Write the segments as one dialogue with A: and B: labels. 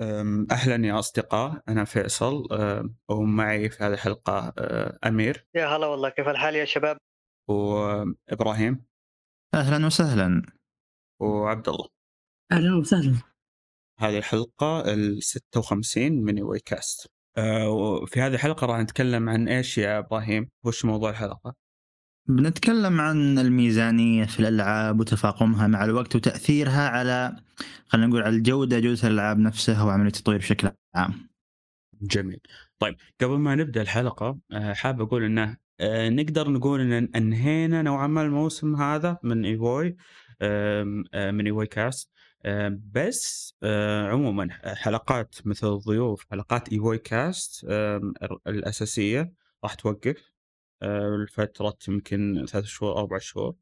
A: أم، أهلا يا أصدقاء أنا فيصل ومعي في هذه الحلقة أه، أمير.
B: يا هلا والله كيف الحال يا شباب؟
A: وإبراهيم.
C: أهلا وسهلا.
A: وعبد الله
D: أهلا وسهلا.
A: هذه الحلقة ال 56 من وي كاست أه، وفي هذه الحلقة راح نتكلم عن إيش يا إبراهيم؟ وش موضوع الحلقة؟
C: بنتكلم عن الميزانية في الألعاب وتفاقمها مع الوقت وتأثيرها على خلينا نقول على الجودة جودة الألعاب نفسها وعملية التطوير بشكل عام.
A: جميل. طيب قبل ما نبدأ الحلقة أه، حاب أقول أنه أه، نقدر نقول أن أنهينا نوعا ما الموسم هذا من إيفوي أه، من إيفوي كاست. بس عموما حلقات مثل الضيوف حلقات إيفوي كاست الأساسية راح توقف. لفترة يمكن ثلاث شهور أربع شهور.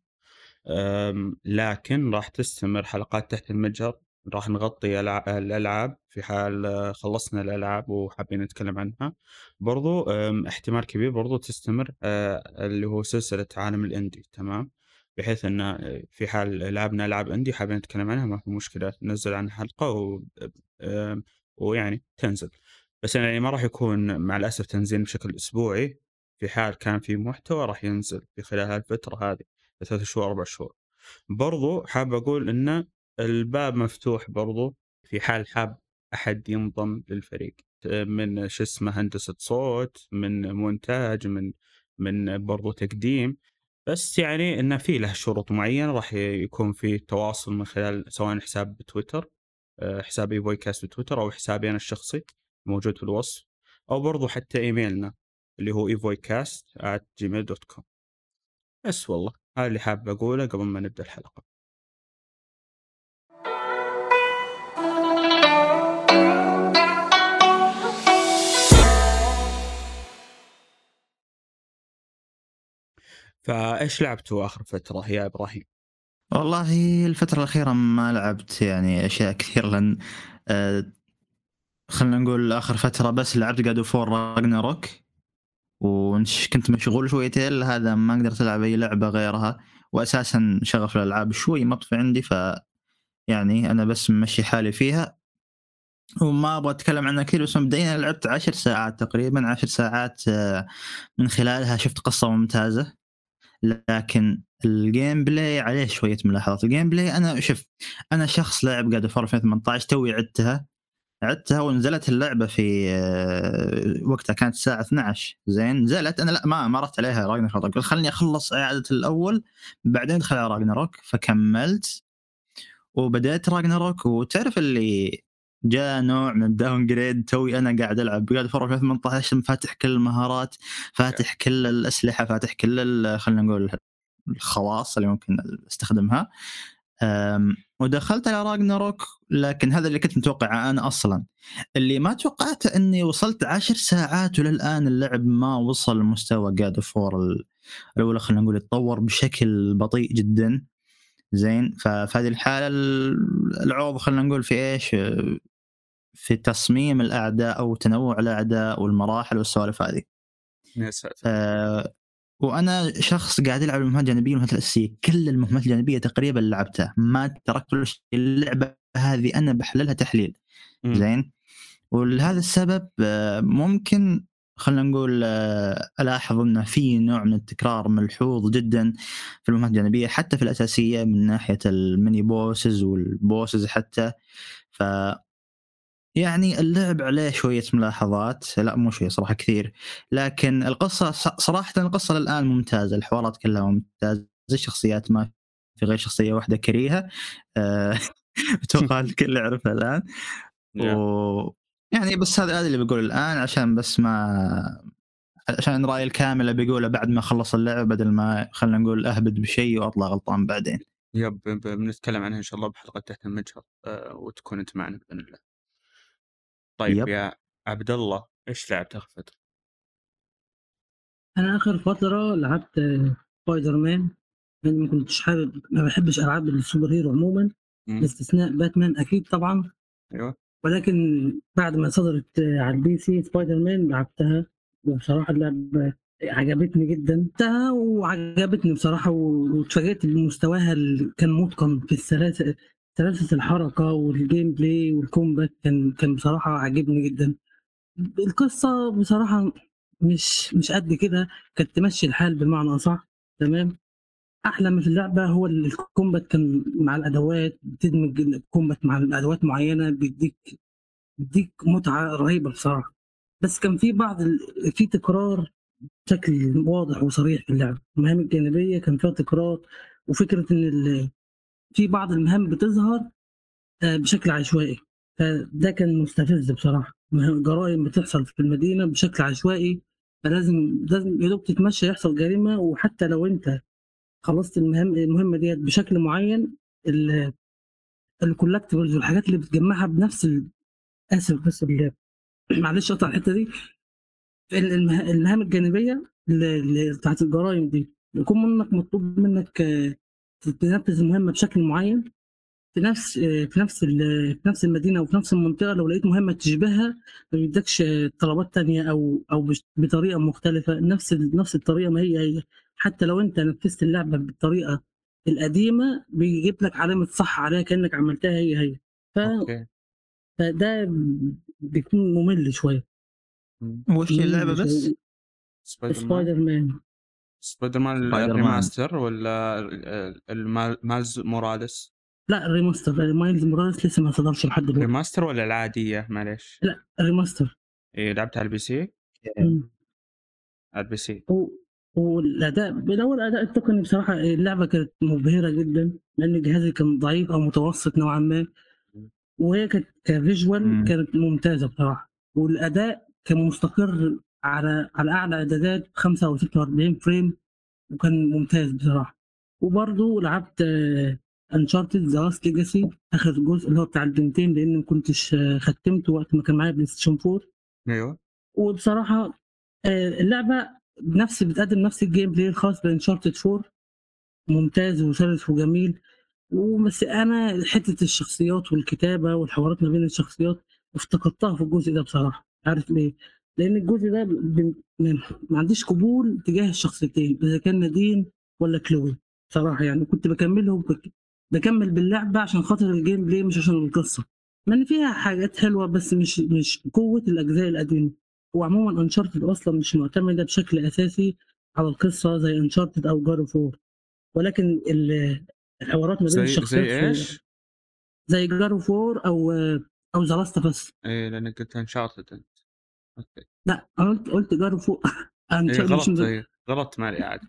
A: لكن راح تستمر حلقات تحت المجهر راح نغطي الألعاب في حال خلصنا الألعاب وحابين نتكلم عنها. برضو احتمال كبير برضو تستمر أه، اللي هو سلسلة عالم الإندي تمام؟ بحيث أن أه، في حال لعبنا ألعاب إندي حابين نتكلم عنها ما في مشكلة ننزل عنها حلقة و... ويعني تنزل. بس يعني ما راح يكون مع الأسف تنزيل بشكل أسبوعي. في حال كان في محتوى راح ينزل في خلال هالفترة هذه ثلاث شهور أربع شهور. برضو حاب أقول إن الباب مفتوح برضو في حال حاب أحد ينضم للفريق. من شو اسمه هندسة صوت من مونتاج من من برضو تقديم. بس يعني إنه في له شروط معينة راح يكون في تواصل من خلال سواء حساب بتويتر أه، حسابي بويكاست بتويتر أو حسابي أنا الشخصي موجود في الوصف أو برضو حتى إيميلنا. اللي هو ايفويكاست at gmail.com بس والله. هذا اللي حاب أقوله قبل ما نبدأ الحلقة. فإيش لعبتوا آخر فترة يا إبراهيم؟
C: والله الفترة الأخيرة ما لعبت يعني أشياء كثير لأن آه خلينا نقول آخر فترة بس لعبت God of War Ragnarök وكنت مشغول شويتين هذا ما قدرت ألعب أي لعبة غيرها. وأساسا شغف الألعاب شوي مطفي عندي ف يعني أنا بس ممشي حالي فيها. وما أبغى أتكلم عنها كثير بس مبدئيا لعبت عشر ساعات تقريبا. عشر ساعات آه، من خلالها شفت قصة ممتازة. لكن ال gameplay عليه شوية ملاحظات. ال gameplay أنا شوف أنا شخص لاعب God of War 2018 توي عدتها. عدتها ونزلت اللعبة في آه، وقتها كانت الساعة 12 زين نزلت. أنا لا ما مرت عليها Ragnarök قلت خليني أخلص إعادة الأول بعدين ادخل على راجناروك فكملت. وبدأت Ragnarök. وتعرف اللي جاء نوع من ال downgrade توي أنا قاعد ألعب. God of War 2018 فاتح كل المهارات فاتح كل الأسلحة فاتح كل خلينا نقول الخواص اللي ممكن استخدمها. ودخلت على راجناروك لكن هذا اللي كنت متوقعه أنا أصلا. اللي ما توقعت إني وصلت عشر ساعات وللآن اللعب ما وصل لمستوى جاد فور الأولى خلينا نقول يتطور بشكل بطيء جدا. زين ففي هذه الحالة ال- العوض خلينا نقول في إيش؟ في تصميم الأعداء أو تنوع الأعداء والمراحل والسوالف هذه. آه وأنا شخص قاعد يلعب المهمات الجانبية والمهمات الأساسية. كل المهمات الجانبية تقريبا لعبتها. ما تركت ولا شيء. اللعبة هذه أنا بحللها تحليل.
A: مم.
C: زين؟ ولهذا السبب آه، ممكن خلينا نقول آه، ألاحظ انه في نوع من التكرار ملحوظ جدا في المهمات الجانبية حتى في الأساسية من ناحية ال mini bosses وال bosses حتى. ف يعني اللعب عليه شوية ملاحظات. لا مو شوية صراحة كثير. لكن القصة ص- صراحة القصة للآن ممتازة. الحوارات كلها ممتازة. الشخصيات ما في غير شخصية واحدة كريهة. آه، أتوقع الكل يعرفها الآن.
A: يا.
C: و يعني بس هذا هذا اللي بقوله الآن عشان بس ما عشان رأيي الكامل بيقوله بعد ما اخلص اللعبه بدل ما خلينا نقول أهبد بشيء وأطلع غلطان بعدين.
A: يب بنتكلم عنها إن شاء الله بحلقة تحت المجهر أه وتكون أنت معنا بإذن الله. طيب
C: yep.
A: يا عبد الله إيش لعبت آخر فترة؟
D: أنا آخر فترة لعبت سبايدر مان لأني ما كنتش حابب ما بحبش ألعاب ال superhero عموما
A: مم.
D: باستثناء باتمان أكيد طبعا
A: أيوه
D: ولكن بعد ما صدرت على ال PC Spider-Man لعبتها وبصراحة اللعبة عجبتني جدا لعبتها وعجبتني بصراحة واتفاجئت بمستواها اللي كان متقن في السلاسل سلاسة الحركة وال gameplay وال combat كان كان بصراحة عاجبني جدًا. القصة بصراحة مش مش قد كده، كانت تمشّي الحال بمعنى أصح، تمام؟ أحلى ما في اللعبة هو ال ال combat كان مع الأدوات، بتدمج ال combat مع الأدوات معيّنة بيدّيك بيدّيك متعة رهيبة بصراحة. بس كان في بعض ال في تكرار بشكل واضح وصريح في اللعبة، المهام الجانبية كان فيها تكرار، وفكرة إن ال في بعض المهام بتظهر آآ بشكل عشوائي، فده كان مستفز بصراحة، مه جرائم بتحصل في المدينة بشكل عشوائي، فلازم لازم يا دوب تتمشى يحصل جريمة، وحتى لو أنت خلصت المهام المهمة ديّة بشكل معيّن ال الcollectibles والحاجات اللي بتجمّعها بنفس ال آسف بس معلش أقطع الحتّة دي. ال المه المهام الجانبية ال ال بتاعة الجرايم دي، بيكون منّك مطلوب منّك ت تنفّذ المهمة بشكل معيّن في نفس في نفس ال في نفس المدينة وفي نفس المنطقة، لو لقيت مهمة تشبهها ما بيدّكش طلبات تانية أو أو بش بطريقة مختلفة، نفس نفس الطريقة ما هي، هي، حتى لو أنت نفّذت اللعبة بالطريقة القديمة بيجيب لك علامة صح عليها كإنّك عملتها هي، هي. ف
A: أوكي.
D: فده بيكون مُمِل شوية.
A: إمم.
C: وش
D: مُمِل
C: بس؟
D: شوية.
A: Spider Man؟
D: Spider Man.
A: Spider Man
C: Spider Man.
A: ال remaster والّا ال الما Miles Morales؟
D: لأ ال remaster Miles Morales لسه ما صدرش لحد دلوقتي.
A: remaster والّا العادية معليش؟
D: لأ ال remaster.
A: إيه لعبتها على ال PC؟
D: إمم.
A: على ال PC.
D: و والأداء اللي الأداء التقني بصراحة اللعبة كانت مبهرة جدًا، لإن جهازي كان ضعيف أو متوسط نوعًا ما،. وهي كانت
C: إمم.
D: كانت ممتازة بصراحة، والأداء كان مستقر على على أعلى إعدادات 5 أو 46 frame وكان ممتاز بصراحة. وبرضه لعبت Uncharted The Lost Legacy آخر جزء اللي هو بتاع البنتين لإني ما كنتش ختّمته وقت ما كان معايا PlayStation 4.
A: أيوه.
D: وبصراحة آآ اللعبة بنفس بتقدّم نفس ال gameplay الخاص ب Uncharted 4 ممتاز وسلس وجميل، وبس أنا حتّة الشخصيات والكتابة والحوارات ما بين الشخصيات افتقدتها في الجزء ده بصراحة، عارف ليه؟ لإن الجزء ده ب م ما عنديش قبول تجاه الشخصيتين، إذا كان نادين والّا كلوي بصراحة يعني، كنت باكمّلهم كنت باكمّل باللعبة عشان خاطر ال gameplay مش عشان القصة، مع إن فيها حاجات حلوة بس مش مش بقوة الأجزاء القديمة. وعمومًا Uncharted أصلًا مش معتمدة بشكل أساسي على القصة زي أو god of war ولكن ال الحوارات ما بين
A: زي
D: الشخصيات
A: زي إيش؟
D: زي أو أو the last of us.
A: إيه لأنك قُلت uncharted
D: لأ أنا قُلت قُلت god of war
A: إيه
D: unch مش
A: غلط إيه، غلطت ما عليه عادي.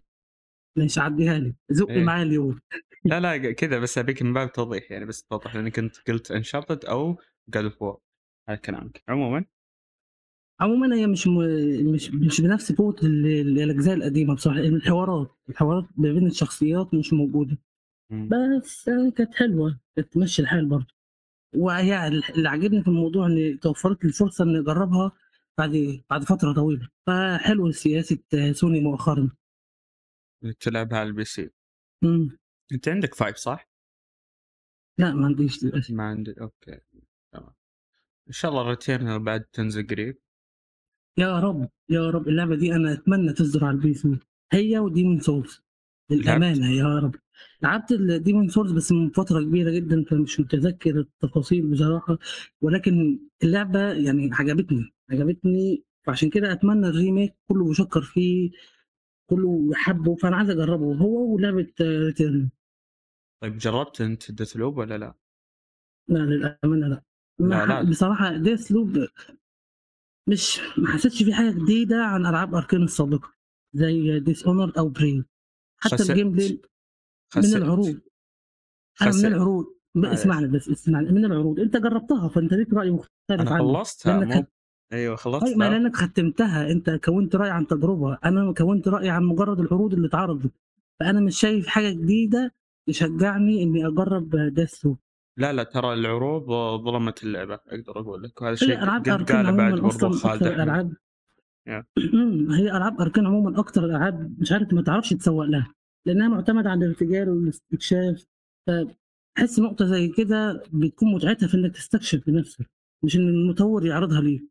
D: ماشي عدّيها لي، زُق
A: إيه.
D: معايا اليوم.
A: لا، لا كذا بس أبيك من باب التوضيح يعني بس توضح لأنك أنت قُلت uncharted أو god of war على كلامك. عمومًا
D: عمومًا هي مش م مش مش بنفس قوة ال ال الأجزاء القديمة بصراحة، الحوارات الحوارات ما بين الشخصيات مش موجودة.
A: إمم.
D: بس كانت حلوة، كانت تمشّي الحال برضه. وهي ال اللي عاجبني في الموضوع إن توفّرت لي الفرصة إني أجرّبها بعد بعد فترة طويلة، فحلو سياسة سوني مؤخرًا.
A: تلعبها على الPC.
D: إمم.
A: أنت عندك 5 صح؟
D: لأ ما عنديش للأسف.
A: ما عندي أوكي تمام. إن شاء الله returnal بعد تنزل قريب.
D: يا رب، يا رب اللعبة دي أنا أتمنى تصدر على الPC هي وDemon Souls
A: لعبت؟
D: للأمانة يا رب. لعبت الDemon Souls بس من فترة كبيرة جدًا فمش متذكر التفاصيل بصراحة، ولكن اللعبة يعني عجبتني، عجبتني فعشان كده أتمنى الremake كلّه بيشكّر فيه، كلّه حابّه، فأنا عايز أجرّبه هو ولعبة returnal.
A: طيب جربت أنت Deathloop والّا لأ؟
D: لا لأ. ما
A: لا،
D: ح
A: لا.
D: بصراحة Deathloop مش ما حسيتش فيه حاجة جديدة عن ألعاب Arkane السابقة، زي Dishonored أو Prey حتى
A: خسئت.
D: ال gameplay من. العروض. أنا من. العروض
A: معليش.
D: اسمعني بس اسمعني، من العروض أنت جرّبتها فأنت ليك رأي مختلف عني.
A: خلصتها
D: لإنك
A: مو أيوه
D: أي ما
A: خلصتها.
D: لإنك ختمتها، أنت كوّنت رأي عن تجربة، أنا كوّنت رأي عن مجرّد العروض اللي اتعرضت، فأنا مش شايف حاجة جديدة تشجّعني إني أجرّب deathloop.
A: لا، لا ترى العروض ظلمت اللعبة أقدر أقول لك، وهذا
D: ألعاب
A: قد قاله بعد
D: عمومًا
A: برضو خالد.
D: إمم، هي ألعاب أركين عمومًا أكتر الألعاب مش عارف ما تعرفش تسوّق لها، لإنها معتمدة على الارتجال والاستكشاف، فباحس نقطة زي كده بتكون متعتها في إنك تستكشف بنفسك، مش إن المطوّر يعرضها ليك.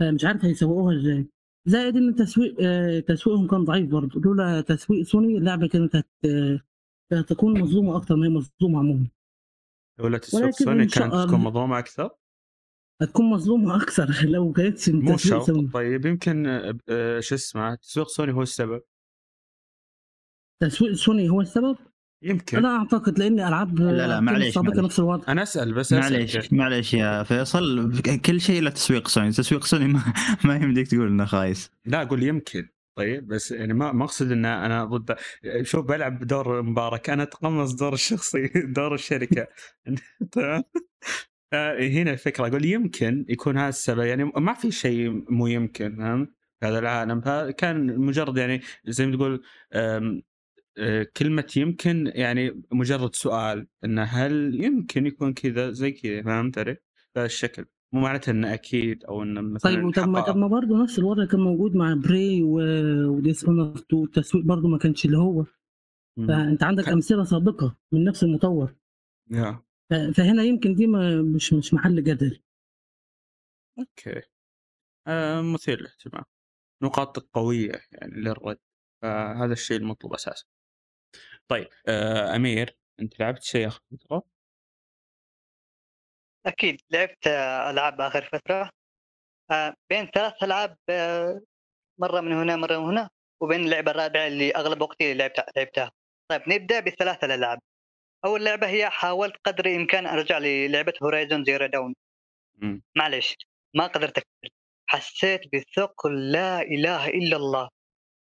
D: فمش عارف هيسوّقوها إزاي. زائد إن التسويق آآ تسويقهم كان ضعيف برضه، لولا تسويق سوني اللعبة كانت هت هتكون مظلومة أكتر ما هي مظلومة عمومًا.
A: ولا تسويق سوني كانت تكون مظلومة أكثر
D: هتكون مظلومة أكثر لو كانتش من
A: مو شرط طيب يمكن آه، آه، شو اسمه تسويق سوني هو السبب
D: سوني هو السبب؟
A: يمكن.
D: لا أعتقد لأن ألعاب
C: لا، لا، معليش،.
D: نفس الوضع.
A: أنا أسأل بس أسأل.
C: معليش معليش يا فيصل. كل شيء له تسويق سوني. تسويق سوني ما, ما يمديك تقول إنه خايس.
A: لا أقول يمكن. طيب بس يعني ما ما اقصد إن أنا ضد. شوف بلعب دور مبارك. أنا أتقمص دور الشخصي دور الشركة. تمام؟ آه، هنا الفكرة. أقول يمكن يكون هذا السبب. يعني ما في شيء مو يمكن. فهمت في هذا العالم. فكان مجرد يعني زي ما تقول كلمة يمكن يعني مجرد سؤال انه هل يمكن يكون كذا؟ زي كذا فهمت علي؟ بهذا الشكل. مو معناته إنه أكيد أو إنه مثلا
D: طيب طب ما. طب ما برضه نفس الوضع كان موجود مع Prey و Dishonored 2 التسويق برضه ما كانش اللي هو. فأنت عندك
A: كان-
D: أمثلة سابقة من نفس المطور.
A: yeah.
D: ف- فهنا يمكن دي ما مش مش محل جدل.
A: أوكي. آه مثير للاهتمام. نقاط قوية يعني للرد. فهذا الشيء المطلوب أساسا. طيب آه أمير أنت لعبت شيء آخر فترة؟
B: أكيد لعبت آه، ألعاب آخر فترة. آه، بين ثلاث ألعاب آه، مرة من هنا مرة من هنا وبين اللعبة الرابعة اللي أغلب وقتي لعبتها لعبتها. طيب نبدأ بثلاث الألعاب. أول لعبة هي حاولت قدر الإمكان أرجع للعبة Horizon Zero Dawn
A: مم.
B: معلش ما قدرت اكمل حسيت بثقل لا إله إلا الله.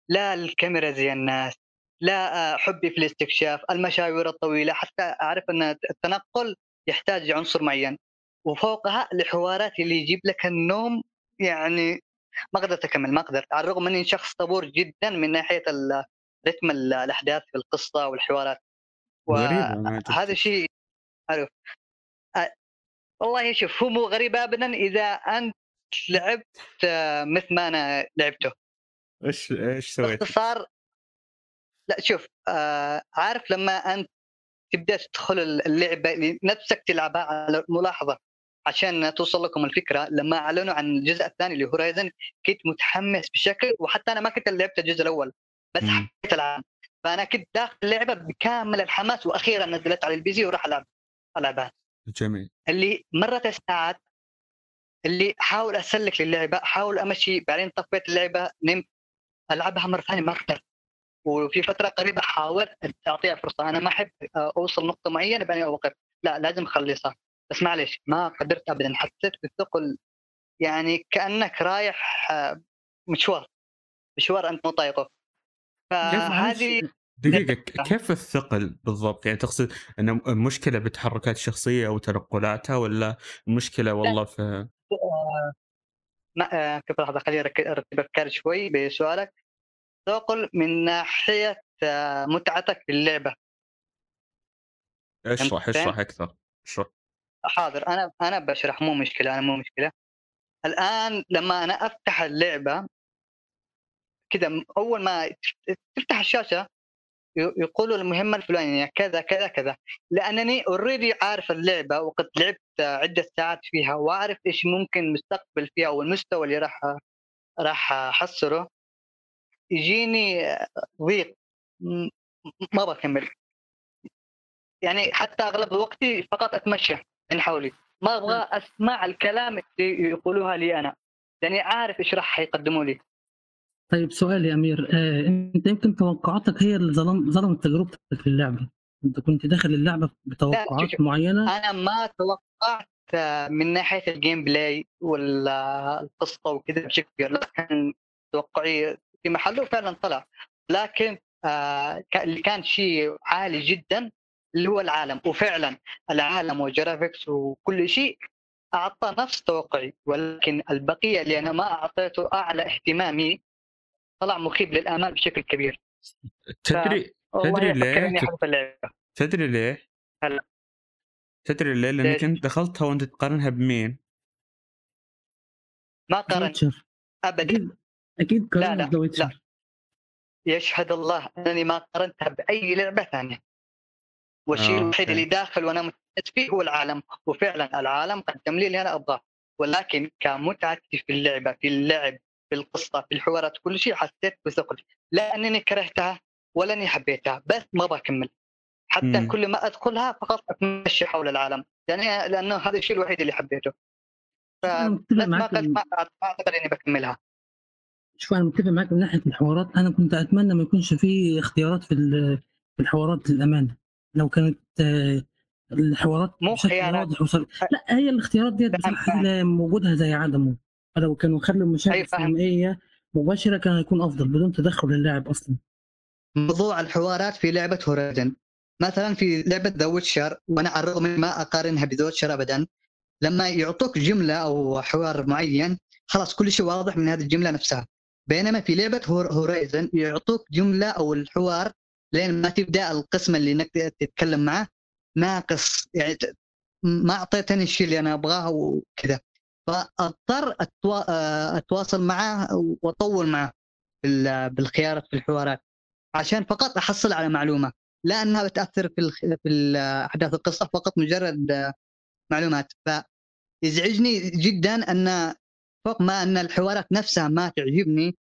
B: لا الكاميرا زي الناس. لا آه، حبي في الاستكشاف المشاوير الطويلة حتى أعرف أن التنقل يحتاج عنصر معين وفوقها الحوارات اللي يجيب لك النوم يعني ما قدرت أكمل ما قدرت على الرغم أني شخص صبور جدا من ناحية رتم ال- الأحداث في القصة والحوارات. وهذا شيء عارف والله شوف هو مو غريب ابدا إذا أنت لعبت آه، مثل ما أنا لعبته
A: إيش إيش سويت؟
B: باختصار لا شوف آه عارف لما أنت تبدأ تدخل اللعبة نفسك تلعبها على ملاحظة عشان توصل لكم الفكرة لما أعلنوا عن الجزء الثاني اللي Horizon كنت متحمس بشكل وحتى أنا ما كنت لعبت الجزء الأول بس. حبيت ألعب. فأنا كنت داخل اللعبة بكامل الحماس وأخيرا نزلت على ال PC وراح ألعب ألعبها.
A: جميل.
B: اللي مرت الساعات اللي احاول أسلك للعبة احاول أمشي بعدين طفيت اللعبة نمت ألعبها مرة ثانية ما قدرت وفي فترة قريبة حاولت أعطيها فرصة. أنا ما أحب أوصل نقطة معينة بعدين اوقف لا لازم اخلصها بس معلش ما قدرت ابدا. حسيت بالثقل. يعني كأنك رايح آه، مشوار. مشوار أنت مو طايقه. فهذه
A: دقيقة كيف الثقل بالضبط؟ يعني تقصد انه مشكلة بتحركات الشخصية أو تنقلاتها ولا مشكلة والله في
B: ما آه، كيف لحظة خليني ارتب افكاري شوي بسؤالك. ثقل من ناحية آه، متعتك باللعبه
A: اشرح
B: فهمت؟
A: اشرح أكثر. اشرح.
B: حاضر. أنا أنا بشرح مو مشكلة أنا مو مشكلة. الآن لما أنا أفتح اللعبة كذا أول ما تف- تفتح الشاشة يقولوا المهمة الفلانية كذا كذا كذا. لأنني اوريدي عارف اللعبة وقد لعبت عدة ساعات فيها وأعرف إيش ممكن مستقبل فيها أو المستوى اللي راح راح احصره يجيني ضيق ما بكمل يعني حتى أغلب وقتي فقط أتمشى من حولي. ما أبغى أسمع الكلام اللي يقولوها لي أنا. لاني عارف إيش راح يقدموا لي.
D: طيب سؤال يا أمير آه أنت يمكن توقعاتك هي اللي ظلم ظلمت تجربتك في اللعبة. أنت كنت داخل اللعبة بتوقعات
B: شوف.
D: معينة؟
B: أنا ما توقعت من ناحية ال gameplay والقصة وكذا بشكل كبير. لا كان توقعي في محله فعلا طلع لكن آه، ك- اللي كان شيء عالي جدا اللي هو العالم وفعلا العالم وال graphics وكل شيء أعطى نفس توقعي ولكن البقية اللي أنا ما أعطيته أعلى اهتمامي طلع مخيب للآمال بشكل كبير
A: تدري تدري ليه؟ تدري ليه؟
B: هلا.
A: تدري ليه؟
B: لأنك؟
A: أنت دخلتها وأنت تقارنها بمين؟
B: ما قارن
D: ويتشر.
B: ابدا
D: أكيد
B: لا، لا،. لا. يشهد الله أنني ما قارنتها بأي لعبة ثانية والشيء
A: آه،
B: الوحيد. اللي داخل وأنا متحمس فيه هو العالم وفعلا العالم قدم لي اللي أنا ابغاه ولكن كمتعتي في اللعبة في اللعب في القصة في الحوارات كل شيء حسيت بثقل لا أنني كرهتها ولا اني حبيتها بس ما بكمل حتى
A: مم.
B: كل ما أدخلها فقط أتمشى حول العالم يعني لأنه هذا الشيء الوحيد اللي حبيته ما قلت ما ما أعتقد إني بكملها
D: شوف أنا متفق معاك من ناحية الحوارات أنا كنت أتمنى ما يكونش في اختيارات في ال- في الحوارات للأمانة. لو كانت الحوارات
B: مو
D: بشكل
B: خيانة.
D: واضح وصل لأ هي الاختيارات ديت بصراحة وجودها زي عدمه. فلو كانوا خلوا المشاهد
B: أي فاهم.
D: السينمائيه مباشرة كان هيكون أفضل بدون تدخل اللاعب أصلا.
B: موضوع الحوارات في لعبة Horizon مثلا في لعبة The Witcher وأنا على الرغم من ما أقارنها ب The Witcher ابدا لما يعطوك جملة أو حوار معين خلاص كل شيء واضح من هذه الجملة نفسها. بينما في لعبة Hor Horizon يعطوك جملة أو الحوار لين ما تبدأ القسم اللي إنك تتكلم معه ناقص يعني ما أعطيتني الشيء اللي أنا أبغاه وكذا فأضطر. آه، أتواصل معه وأطول معه بال- بالخيارات في الحوارات عشان فقط أحصل على معلومة لا أنها بتأثر في. في أحداث القصة فقط مجرد آه، معلومات فيزعجني جدا أن فوق ما أن الحوارات نفسها ما تعجبني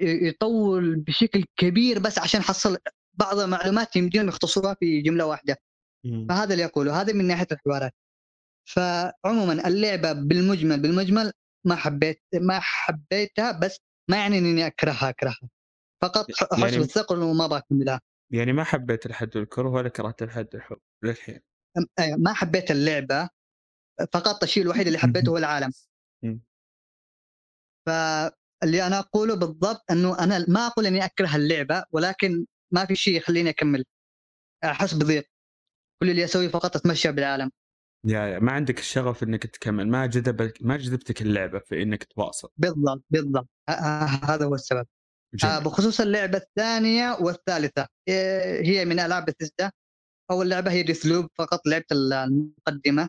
B: يطول بشكل كبير بس عشان احصل بعض المعلومات يمديهم يختصروها في جملة
A: واحدة.
B: فهذا اللي أقوله هذا من ناحية الحوارات. فعموما اللعبة بالمجمل بالمجمل ما حبيت ما حبيتها بس ما يعني إني أكرهها أكرهها. فقط ح-
A: يعني-
B: الثقل وما بكملها
A: يعني ما حبيت الحد والكره ولا كرهت الحد الحب للحين؟
B: ما حبيت اللعبة. فقط الشيء الوحيد اللي حبيته هو العالم.
A: مم.
B: فاللي أنا أقوله بالضبط إنه أنا ما أقول إني أكره اللعبة ولكن ما في شيء يخليني أكمل. احس بضيق كل اللي أسويه فقط أتمشى بالعالم.
A: يا يا ما عندك الشغف إنك تكمل ما جذبك ما جذبتك اللعبة في إنك تواصل.
B: بالضبط بالضبط. هذا هو السبب. آه
A: جميل.
B: بخصوص اللعبة الثانية والثالثة إيه، هي من ألعاب بثيسدا أول لعبة هي Deathloop فقط لعبت المقدمة.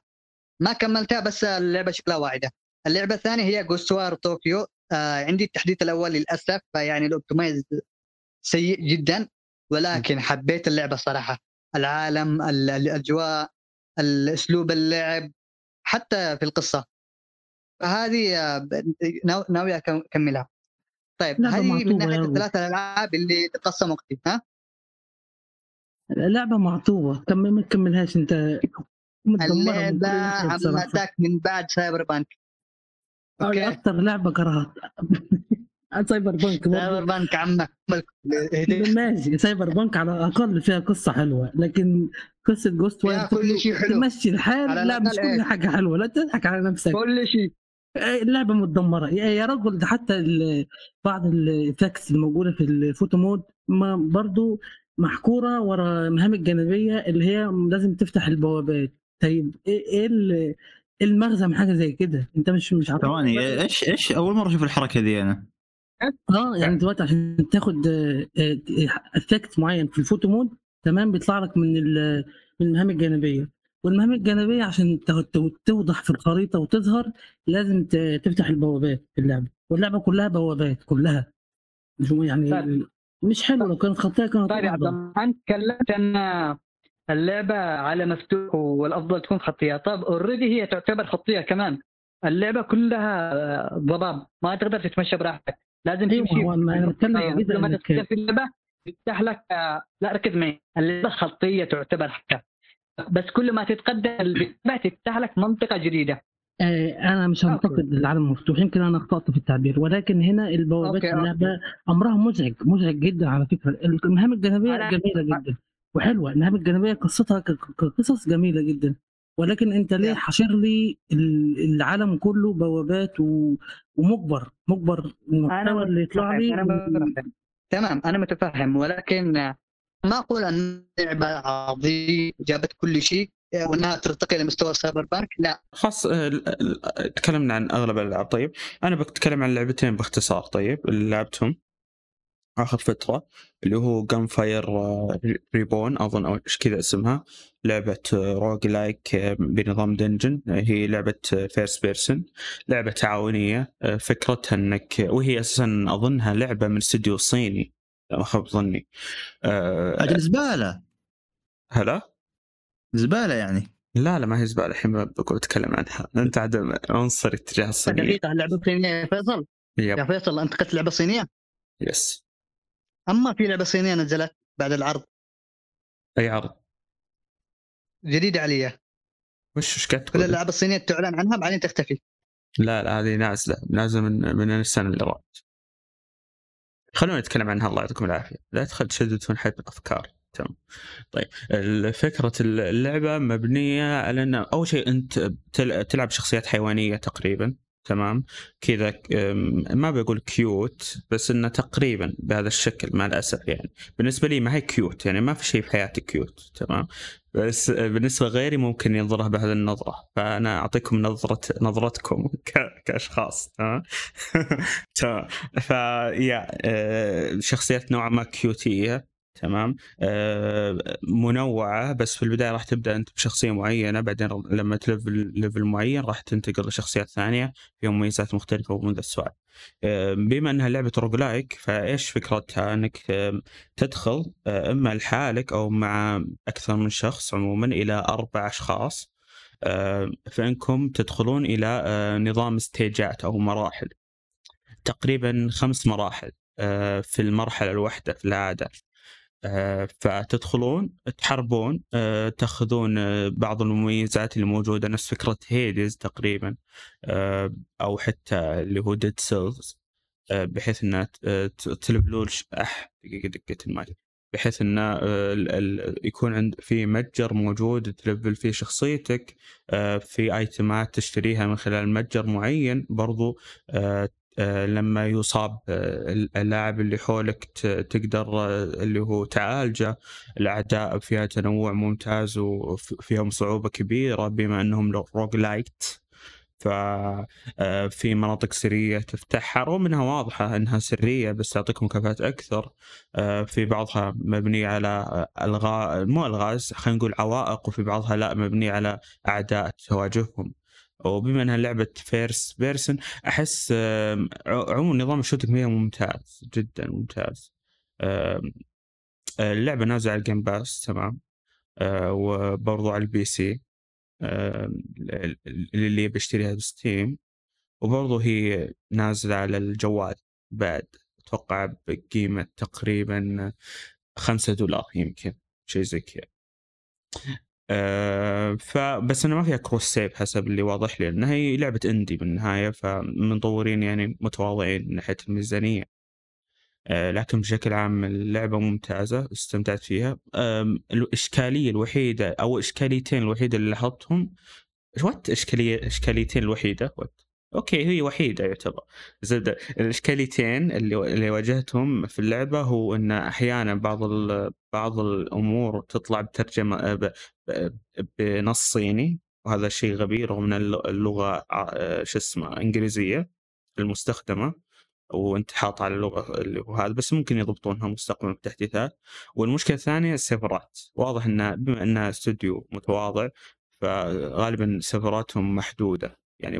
B: ما كملتها بس اللعبة شكلها واعدة. اللعبة الثانية هي Ghostwire Tokyo آه عندي التحديث الأول للأسف فيعني ال optimize سيء جدا ولكن حبيت اللعبة صراحة. العالم ال- الأجواء الأسلوب اللعب حتى في القصة. فهذه آه، ناوي أكملها. طيب هذه من
D: ناحية.
B: الثلاث الالعاب اللي تقسم وقتي ها؟
D: لعبة معطوبة. كم ما تكملهاش أنت. اللعبة.
B: عمتك من بعد Cyberpunk أوكي.
D: أكثر لعبة كرهت Cyberpunk برضه.
B: Cyberpunk عمك.
D: ماشي. Cyberpunk على الأقل فيها قصة حلوة لكن قصة Ghost
B: فيها كل شيء حلو.
D: تمشي الحال لا مش كل
B: إيه؟
D: حاجة حلوة. لا تضحك على نفسك.
B: كل شيء.
D: اللعبة متدمرة. يا يا رجل ده حتى ال- بعض ال effects الموجودة في ال photo mode ما برضو محكورة ورا المهام الجانبية اللي هي لازم تفتح البوابات. طيب إيه ال- إيه المغزى من حاجة زي كده. أنت مش مش عارف.
C: ثواني إيش إيش أول مرة أشوف الحركة دي أنا؟
D: آه يعني دلوقتي عشان تاخد effect معين في ال photo mode تمام؟ بيطلع لك من ال- من المهام الجانبية. والمهام الجانبية عشان توضح في الخريطة وتظهر لازم ت- تفتح البوابات في اللعبة. واللعبة كلها بوابات كلها. مش يعني
B: طيب.
D: مش حلو لو كانت خطيه كانت
B: طيب يا عبد الله انت تكلمت ان اللعبة عالم مفتوح والأفضل تكون خطية. طب already هي تعتبر خطية كمان. اللعبة كلها ضباب ما تقدر تتمشى براحتك. لازم
D: أيوه
B: تمشي
D: ما أنا بتكلم كده
B: لما في اللعبة يفتح لك لا ركز معي. اللعبة خطية تعتبر حتى. بس كل ما تتقدم اللعبة تفتح لك منطقة جديدة.
D: آه، أنا مش هنتقد العالم المفتوح. يمكن أنا أخطأت في التعبير. ولكن هنا البوابات. اللعبة أمرها مزعج مزعج جدا على فكرة. المهام
B: الجانبية
D: جميلة جدا. وحلوة المهام الجانبيه قصتها كقصص جميلة جدا. ولكن أنت ليه. حاشر لي ال- العالم كله بوابات و... ومجبر مجبر المحتوى اللي يطلع لي
B: أنا متفهم. تمام أنا متفهم. ولكن ما أقول أن اللعبه عظيمة جابت كل شيء وإنها ترتقي لمستوى سايبر بانك لا.
A: خاص آه، تكلمنا عن أغلب الألعاب. طيب أنا بتكلم عن لعبتين باختصار. طيب اللي لعبتهم. آخر فترة اللي هو Gunfire Reborn أظن أو إيش كذا اسمها. لعبة roguelike بنظام dungeon هي لعبة first person لعبة تعاونية. آه، فكرتها إنك وهي أساسا أظنها لعبة من استديو صيني ما خاب ظني. آه،
C: أجل زبالة.
B: آه.
A: هلا؟
C: زبالة يعني.
A: لا لا ما هي زبالة. الحين بقول أتكلم عنها. أنت عاد عنصري تجاه الصينية.
B: دقيقه اللعبه صينية يا فيصل؟ يا
A: يب
B: فيصل أنت قلت لعبة صينية؟
A: يس
B: أما في لعبة صينية نزلت بعد العرض.
A: أي عرض؟
B: جديدة عليا
A: وش إيش قاعد
B: كل؟ الالعاب الصينية تعلن عنها بعدين تختفي.
A: لا لا هذه نازلة نازلة من من السنة اللي راحت. خلونا نتكلم عنها الله يعطيكم العافية. لا تخل تشددون حد الافكار تمام. طيب ال- فكرة اللعبة مبنية على إن أول شيء أنت تل- تلعب شخصيات حيوانية تقريبا. تمام؟ كذا ما بقول cute بس إنه تقريبا بهذا الشكل مع الأسف يعني. بالنسبة لي ما هي cute يعني ما في شيء في حياتي cute تمام؟ بس بالنسبة لغيري ممكن ينظرها بهذه النظرة. فأنا أعطيكم نظرة نظرتكم كأشخاص تمام تمام فيا شخصيات نوعا ما cute يه تمام؟ آه، منوعة بس في البداية راح تبدأ أنت بشخصية معينة بعدين لما تلفل level معين راح تنتقل لشخصيات ثانية فيهم مميزات مختلفة ومن ذا السوالف. آه، بما إنها لعبة roguelike فإيش فكرتها؟ إنك آه، تدخل إما لحالك أو مع أكثر من شخص عموما إلى أربع أشخاص فإنكم تدخلون إلى نظام stage ات أو مراحل. تقريبا خمس مراحل في المرحلة الواحدة في العادة. آه، فتدخلون تحاربون آه، تاخذون آه، بعض المميزات اللي موجودة نفس فكرة Hades تقريبا آه، أو حتى اللي هو Dead Cells بحيث إنها آه، ت- تلفلون ش- اح دقيقة دقه المايك بحيث آه، ال- يكون عند في متجر موجود تلفل فيه شخصيتك آه، في item ات تشتريها من خلال متجر معين برضو آه، آه، لما يصاب آه، اللاعب اللي حولك تقدر آه، اللي هو تعالجه. الأعداء فيها تنوع ممتاز وفيهم صعوبة كبيرة بما أنهم roguelite ففي مناطق سرية تفتحها رغم إنها واضحة إنها سرية بس تعطيك مكافآت أكثر. آه، في بعضها مبنيه على ألغاز مو الغاز خلينا نقول عوائق وفي بعضها لا مبنيه على أعداء تواجههم. وبما إنها لعبة first person أحس عموما نظام ال shooting فيها ممتاز جدا ممتاز. آم، اللعبة نازلة على ال Game Pass تمام. آه، وبرضو على ال PC. اللي بيشتريها ب Steam وبرضو هي نازلة على الجوال بعد أتوقع بقيمة تقريبا خمسة دولار يمكن شيء زي كذا. أه فبس إنه ما فيها cross save حسب اللي واضح لي إنها هي لعبة indie بالنهاية فمطورين يعني متواضعين من ناحية الميزانية. أه لكن بشكل عام اللعبة ممتازة استمتعت فيها. الاشكاليه الوحيدة أو إشكاليتين الوحيدة اللي لاحظتهم what اشكاليه إشكاليتين الوحيدة what okay هي وحيدة يعتبر. زبده الإشكاليتين اللي اللي واجهتهم في اللعبة هو إن أحيانا بعض ال- بعض الأمور تطلع بترجمة ب- ب- بنص صيني. وهذا شيء غبي رغم إن الل- اللغة ع- شو اسمه إنجليزية المستخدمة. وانت حاط على اللغة اللي هو هذا بس ممكن يضبطونها مستقبلا بالتحديثات والمشكلة الثانية السيرفرات واضح إن بما انها استوديو متواضع فغالبا سيرفراتهم محدودة. يعني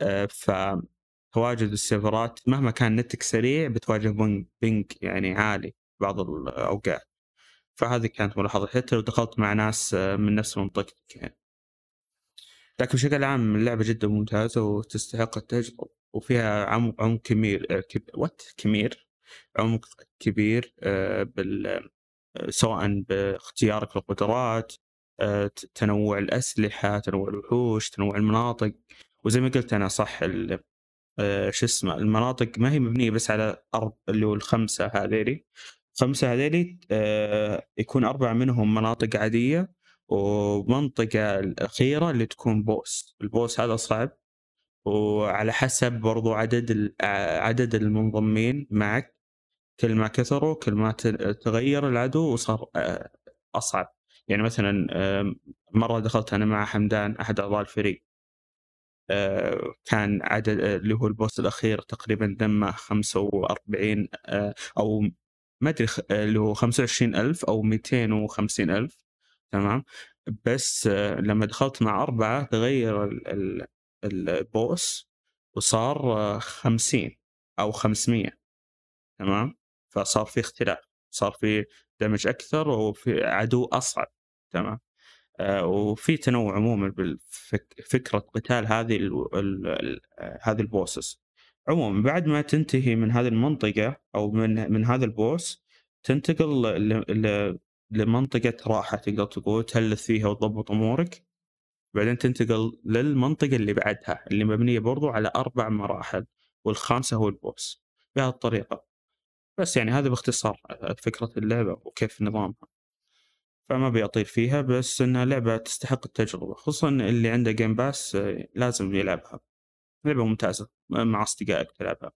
A: آه، فتواجد السيرفرات مهما كان نتك سريع بتواجه بنج, يعني عالي بعض الأوقات. فهذه كانت ملاحظة. حتى لو دخلت مع ناس آه، من نفس منطقتك يعني. لكن بشكل عام اللعبة جدا ممتازة وتستحق التجربة وفيها عمق عمق كبير آه، كب... وات كبير؟ عمق كبير آه، بال سواء باختيارك للقدرات آه، تنوع الأسلحة تنوع الوحوش تنوع المناطق. وزي ما قلت أنا صح آه، شو اسمه المناطق ما هي مبنية بس على أرض اللي هو الخمسة هذيلي. خمسة هذيلي آه، يكون أربعة منهم مناطق عادية ومنطقة الأخيرة اللي تكون بوس. البوس هذا صعب. وعلى حسب برضو عدد عدد المنضمين معك. كل ما كثروا كل ما تغير العدو وصار آه، أصعب. يعني مثلا مرة دخلت أنا مع حمدان أحد أعضاء الفريق آه، كان عدد آه، اللي هو البوس الأخير تقريبا دمه 45 آه، أو ما أدري اللي هو 25000 أو 250000 تمام؟ بس لما دخلت مع أربعة تغير ال- ال- البوس وصار آه، 50 أو 500 تمام؟ فصار في اختلاف صار في دمج أكثر وفي عدو أصعب. تمام؟ آه وفي تنوع عموما بالفكرة قتال هذه ال ال ال هذه البوسس. عموما بعد ما تنتهي من هذه المنطقة أو من من هذا ال boss تنتقل لمنطقة راحة تقدر تقول تهلث فيها وتضبط أمورك. بعدين تنتقل للمنطقة اللي بعدها اللي مبنية برضو على أربع مراحل والخامسة هو ال boss بهذه الطريقة. بس يعني هذا باختصار فكرة اللعبة وكيف نظامها. فما بيطيل فيها بس إنها لعبة تستحق التجربة خصوصا اللي عنده Game Pass آه، لازم يلعبها. لعبة ممتازة مع أصدقائك تلعبها.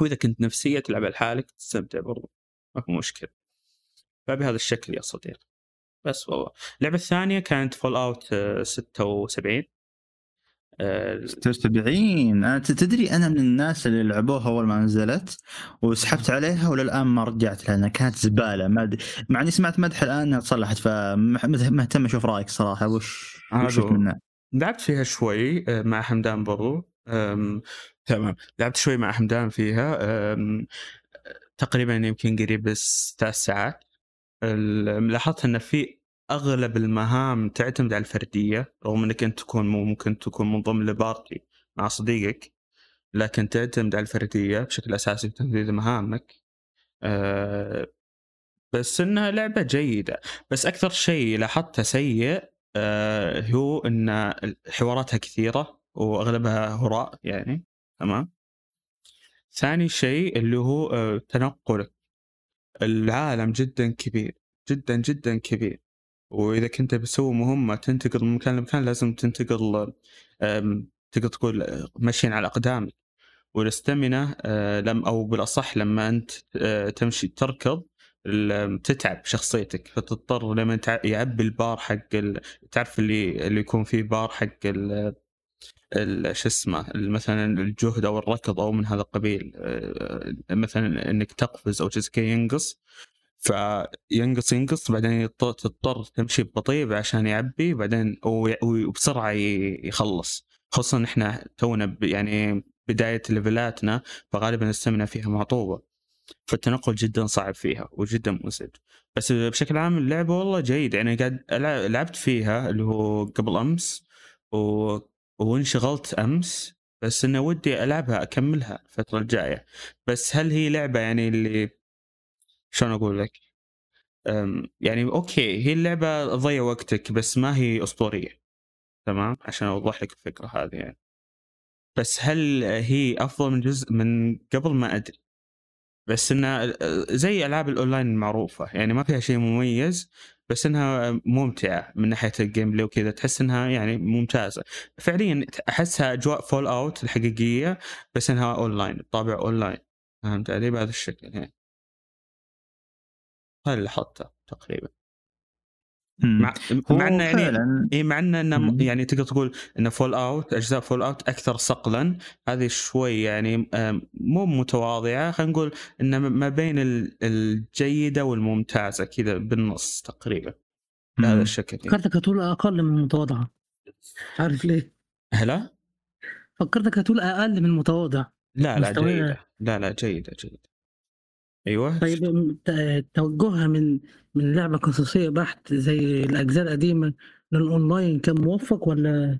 A: وإذا كنت نفسية تلعبها لحالك تستمتع برضو ما في مشكلة. فبهذا الشكل يا صديقي بس والله. اللعبة الثانية كانت Fallout 76
C: 76 أنا تدري أنا من الناس اللي لعبوها أول ما نزلت وسحبت عليها وللآن ما رجعت لها كانت زبالة. ما د... مع إني سمعت مدح الآن إنها تصلحت فمهتم أشوف رأيك صراحة. وش وش منها؟
A: لعبت فيها شوي آه، مع حمدان برضو. تمام. لعبت شوي مع حمدان فيها. تقريبا يمكن قريب ثلاث ساعات لاحظت إن في أغلب المهام تعتمد على الفردية رغم إنك أنت تكون ممكن تكون منضم لبارتي مع صديقك لكن تعتمد على الفردية بشكل أساسي في تنفيذ مهامك. أه بس إنها لعبة جيدة. بس أكثر شيء لاحظته سيء أه هو إن حواراتها كثيرة وأغلبها هراء يعني تمام؟ ثاني شيء اللي هو أه تنقلك. العالم جدا كبير جدا جدا كبير. وإذا كنت بتسوي مهمة تنتقل من مكان لمكان لازم تنتقل تقدر تقول مشين على أقدامك. والاستمنة آه، لم أو بالأصح لما أنت آه، تمشي تركض تتعب شخصيتك فتضطر لما يعبي البار حق تعرف اللي اللي يكون فيه بار حق شو اسمه مثلا الجهد أو الركض أو من هذا القبيل آه، مثلا إنك تقفز أو شيء ينقص. فينقص ينقص بعدين تضطر تمشي ببطيء عشان يعبي بعدين وبسرعه يخلص. خصوصا إحنا تونا يعني بداية ليفلاتنا فغالبا استمنا فيها معطوبه فالتنقل جدا صعب فيها وجدا مزعج. بس بشكل عام اللعبة والله جيدة. يعني قاعد لعبت فيها اللي هو قبل أمس و... وانشغلت أمس بس انه ودي ألعبها أكملها الفترة الجاية. بس هل هي لعبة يعني اللي شلون أقول لك؟ يعني أوكي هي اللعبة تضيع وقتك بس ما هي أسطورية تمام؟ عشان أوضح لك الفكرة هذه يعني. بس هل هي أفضل من جزء من قبل؟ ما أدري. بس إنها زي ألعاب الأونلاين المعروفة يعني ما فيها شيء مميز بس إنها ممتعة من ناحية ال gameplay وكذا تحس إنها يعني ممتازة. فعليا أحسها أجواء Fallout الحقيقية بس إنها اونلاين طابع اونلاين فهمت علي؟ بهذا الشكل يعني. هذا اللي لاحظته تقريبا. مع مع إنه يعني اي مع إنه يعني تقدر تقول ان Fallout أجزاء Fallout أكثر صقلا. هذه شوي يعني مو متواضعة. خلينا نقول ان ما بين الجيدة والممتازة كذا بالنص تقريبا. بهذا الشكل
D: فكرتك هتقول أقل من المتواضعة. عارف ليه؟
A: هلا؟
D: فكرتك هتقول أقل من المتواضع.
A: لا لا جيدة. لا لا جيدة جيدة. أيوه.
D: طيب توجهها من من لعبة قصصية بحت زي الأجزاء القديمة للأونلاين كان موفق ولا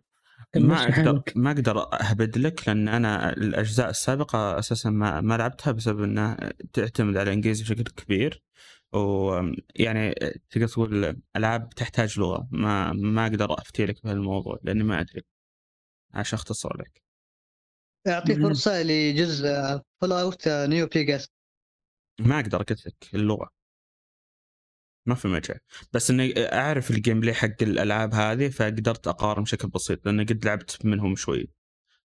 A: كان ما أقدر ما أقدر أهبد لك لأن أنا الأجزاء السابقة أساسا ما ما لعبتها بسبب إنها تعتمد على الإنجليزي بشكل كبير. ويعني تقدر تقول ألعاب تحتاج لغة. ما ما أقدر أفتي لك بهالموضوع لأني ما أدري. عشان أختصر لك.
B: اعطي فرصة لجزء Fallout New Vegas
A: ما أقدر قلت لك اللغة. ما في مجال. بس إني أعرف ال gameplay حق الألعاب هذه فقدرت أقارن بشكل بسيط لأن قد لعبت منهم شوي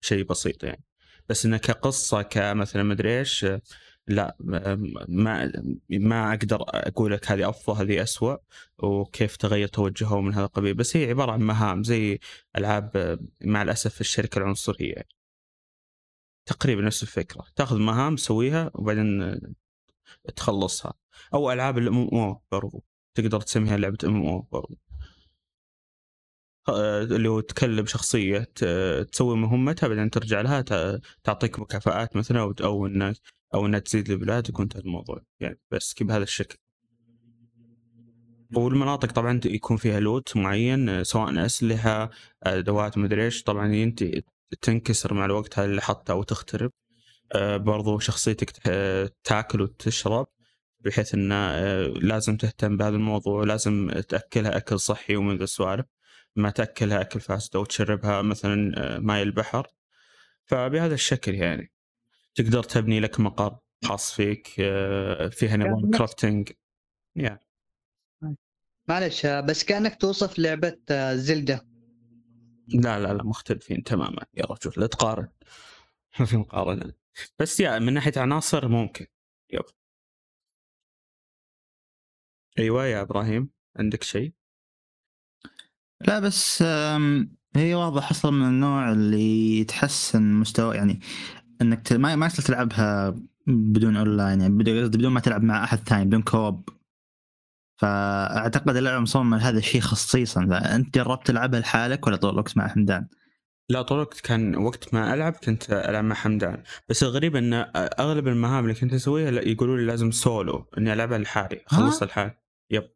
A: شيء بسيط يعني. بس إنه كقصة كمثلا مدري إيش لا ما ما أقدر أقول لك هذه أفضل هذه اسوء وكيف تغير توجههم من هذا القبيل. بس هي عبارة عن مهام زي ألعاب مع الأسف الشركة العنصرية. تقريبا نفس الفكرة. تأخذ مهام تسويها وبعدين تخلصها. أو ألعاب ال MMO برضو تقدر تسميها لعبة MMO برضو. آه، اللي هو تكلم شخصية تسوي مهمتها بعدين ترجع لها تعطيك مكافآت مثلا أو إنك أو إنها تزيد ليفلات وانتهى الموضوع. يعني بس بهذا الشكل. والمناطق طبعا يكون فيها loot معين سواء أسلحة أدوات مدري إيش. طبعا انت تنكسر مع الوقت هذا اللي حطها أو تخترب آه، برضو شخصيتك تاكل وتشرب بحيث إنه آه، لازم تهتم بهذا الموضوع لازم تأكلها أكل صحي ومن ذا السوالف ما تأكلها أكل فاسد أو تشربها مثلا آه، ماي البحر. فبهذا الشكل يعني. تقدر تبني لك مقر خاص فيك آه، فيها نظام crafting يا
B: معلش آه، بس كأنك توصف لعبة آه، زلدة.
A: لا لا لا مختلفين تماما. يا رجل لا تقارن. ما في مقارنة. بس يا من ناحية عناصر ممكن يب أيوه يا إبراهيم عندك شيء؟
C: لا بس هي واضح أصلا من النوع اللي تحسن مستوى يعني إنك ما ما تلعبها بدون أونلاين يعني بدون ما تلعب مع أحد ثاني بدون كوب فأعتقد اللعبه مصممه لهذا الشيء خصيصا فأنت جربت تلعبها لحالك ولا طول الوقت مع حمدان؟
A: لا الوقت كان وقت ما ألعب كنت ألعب مع حمدان. بس الغريب ان أغلب المهام اللي كنت أسويها لا- يقولوا لي لازم سولو إني ألعبها لحالي اخلصها لحالي. يب.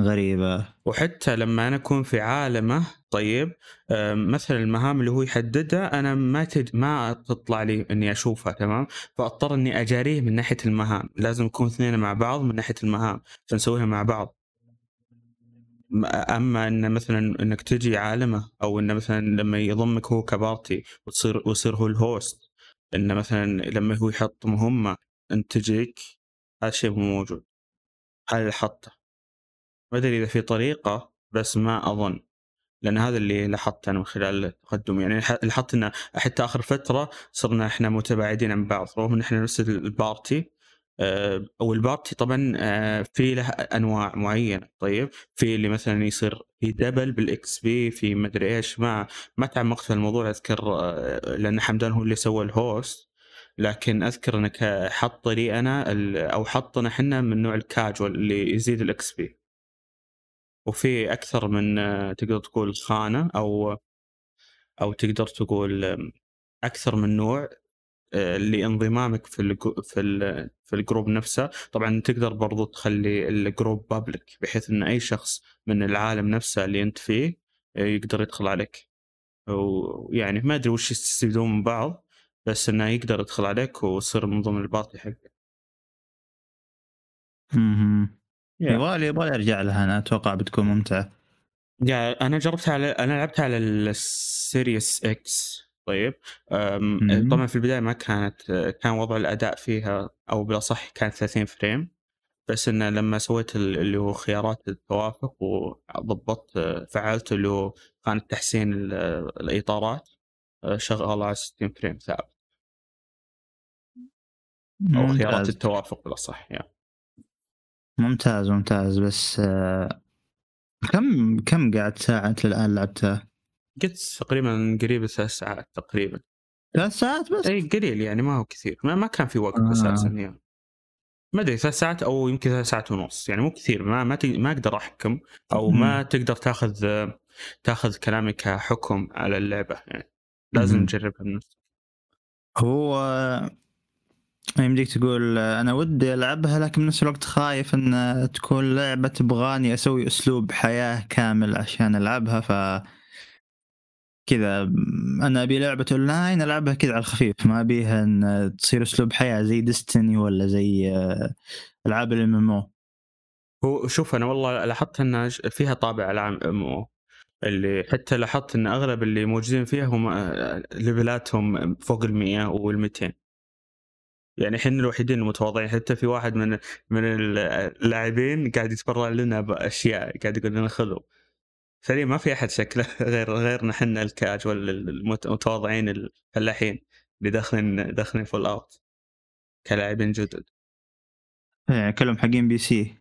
C: غريبة.
A: وحتى لما أنا أكون في عالمه طيب آم، مثلا المهام اللي هو يحددها أنا ما تد... ما تطلع لي إني أشوفها تمام؟ فأضطر إني اجاريه من ناحية المهام. لازم نكون اثنين مع بعض من ناحية المهام فنسويها مع بعض. أما إن مثلا إنك تجي عالمه أو انه مثلا لما يضمك هو كبارتي وتصير ويصير هو الهوست انه مثلا لما هو يحط مهمة أنت تجيك هذا الشيء مو موجود. هذا اللي حطه. ما أدري إذا في طريقة بس ما أظن. لأن هذا اللي لاحظته أنا من خلال التقدم. يعني لاحظت إن حتى آخر فترة صرنا إحنا متباعدين عن بعض رغم إن إحنا نفس ال party. أو ال party طبعا آه، في له أنواع معينة. طيب في اللي مثلا يصير في double بال XP في مدري إيش ما ما تعمقت في الموضوع أذكر آه، لأن حمدان هو اللي سوى ال host. لكن أذكر إنك حط لي أنا ال- أو حطنا إحنا من نوع الكاجوال اللي يزيد ال XP. وفي أكثر من آه، تقدر تقول خانة أو أو تقدر تقول أكثر من نوع آه، لانضمامك في الجو- في ال- في ال group نفسه. طبعا تقدر برضو تخلي ال group public بحيث إن أي شخص من العالم نفسه اللي أنت فيه آه، يقدر يدخل عليك. ويعني ما أدري وش يستفيدون من بعض بس إنه يقدر يدخل عليك ويصير من ضمن ال party
C: حقك
A: أها.
C: يبغالي يبغالي أرجع لها أنا أتوقع بتكون ممتعة.
A: يا أنا جربتها على أنا لعبتها على السيريس X طيب. طبعا في البداية ما كانت كان وضع الأداء فيها أو بالأصح كانت 30 frame بس إنه لما سويت ال- اللي هو خيارات التوافق وضبطت فعلت اللي هو خانة تحسين ال- الإطارات شغاله على 60 frame ثابت أو خيارات التوافق بالأصح يعني.
C: ممتاز ممتاز بس آه، كم كم قعدت ساعة انت الآن لعبتها؟
A: قلت تقريبا قريب ثلاث ساعات تقريبا
C: ثلاث ساعات بس؟
A: إي قليل يعني ما هو كثير ما, ما كان في وقت
C: آه.
A: أساسا يعني ما أدري ثلاث ساعات أو يمكن ثلاث ساعات ونص يعني مو كثير ما ما, تق- ما أقدر أحكم أو ما. تقدر تاخذ تاخذ كلامي كحكم على اللعبة يعني لازم
C: مم.
A: تجربها بنفسك
C: هو يمديك تقول أنا ودي ألعبها لكن بنفس الوقت خايف إن تكون لعبة تبغاني أسوي أسلوب حياة كامل عشان ألعبها ف كذا أنا أبي لعبة أونلاين ألعبها كذا على الخفيف. ما أبيها إن تصير أسلوب حياة زي ديستني ولا زي آه، ألعاب الإم إم أو.
A: هو شوف أنا والله لاحظت إن فيها طابع العام إم أو. اللي حتى لاحظت إن أغلب اللي موجودين فيها هم آه، ليفلاتهم فوق ال 100 وال 200 يعني إحنا الوحيدين المتواضعين. حتى في واحد من من اللاعبين قاعد يتبرع لنا بأشياء قاعد يقول لنا خذوا. فلي ما في أحد شكله غير غيرنا إحنا الكاجوال المتواضعين الفلاحين اللي داخلين داخلين Fallout كلاعبين جدد.
C: يعني كلهم حقين
A: PC.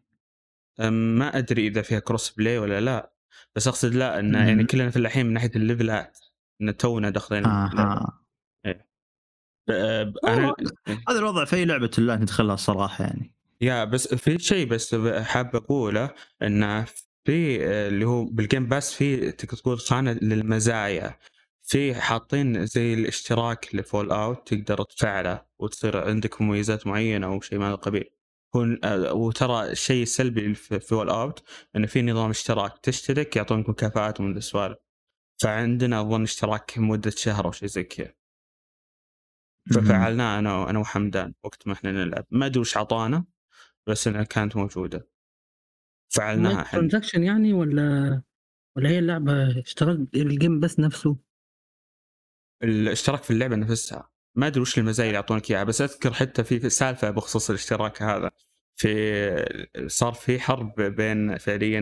A: ما أدري إذا فيها cross-play ولا لا بس أقصد لا
C: إن.
A: يعني كلنا فلاحين من ناحية الليفلات إن تونا داخلين أه، أنا
C: هذا الوضع في أي لعبة اونلاين تدخلها الصراحة يعني.
A: يا بس في شيء بس حاب أقوله انه في اللي هو بال Game Pass في تقدر تقول خانة للمزايا. في حاطين زي الاشتراك ل Fallout تقدر تفعله وتصير عندك مميزات معينة أو شيء من هذا القبيل آه، وترى الشيء السلبي في Fallout إنه في نظام اشتراك تشترك يعطونك مكافآت ومن السوالف. فعندنا أظن اشتراك مدة شهر أو شيء زي كذا. ففعلناه أنا أنا وحمدان وقت ما إحنا نلعب. ما أدري وش اعطانا بس إنها كانت موجودة. فعلناها إحنا
D: transaction يعني ولا ولا هي اللعبة اشتراك ال Game Pass نفسه؟
A: الاشتراك في اللعبة نفسها. ما أدري وش المزايا اللي يعطونك إياها بس أذكر حتى في سالفة بخصوص الاشتراك هذا. في صار في حرب بين فعليا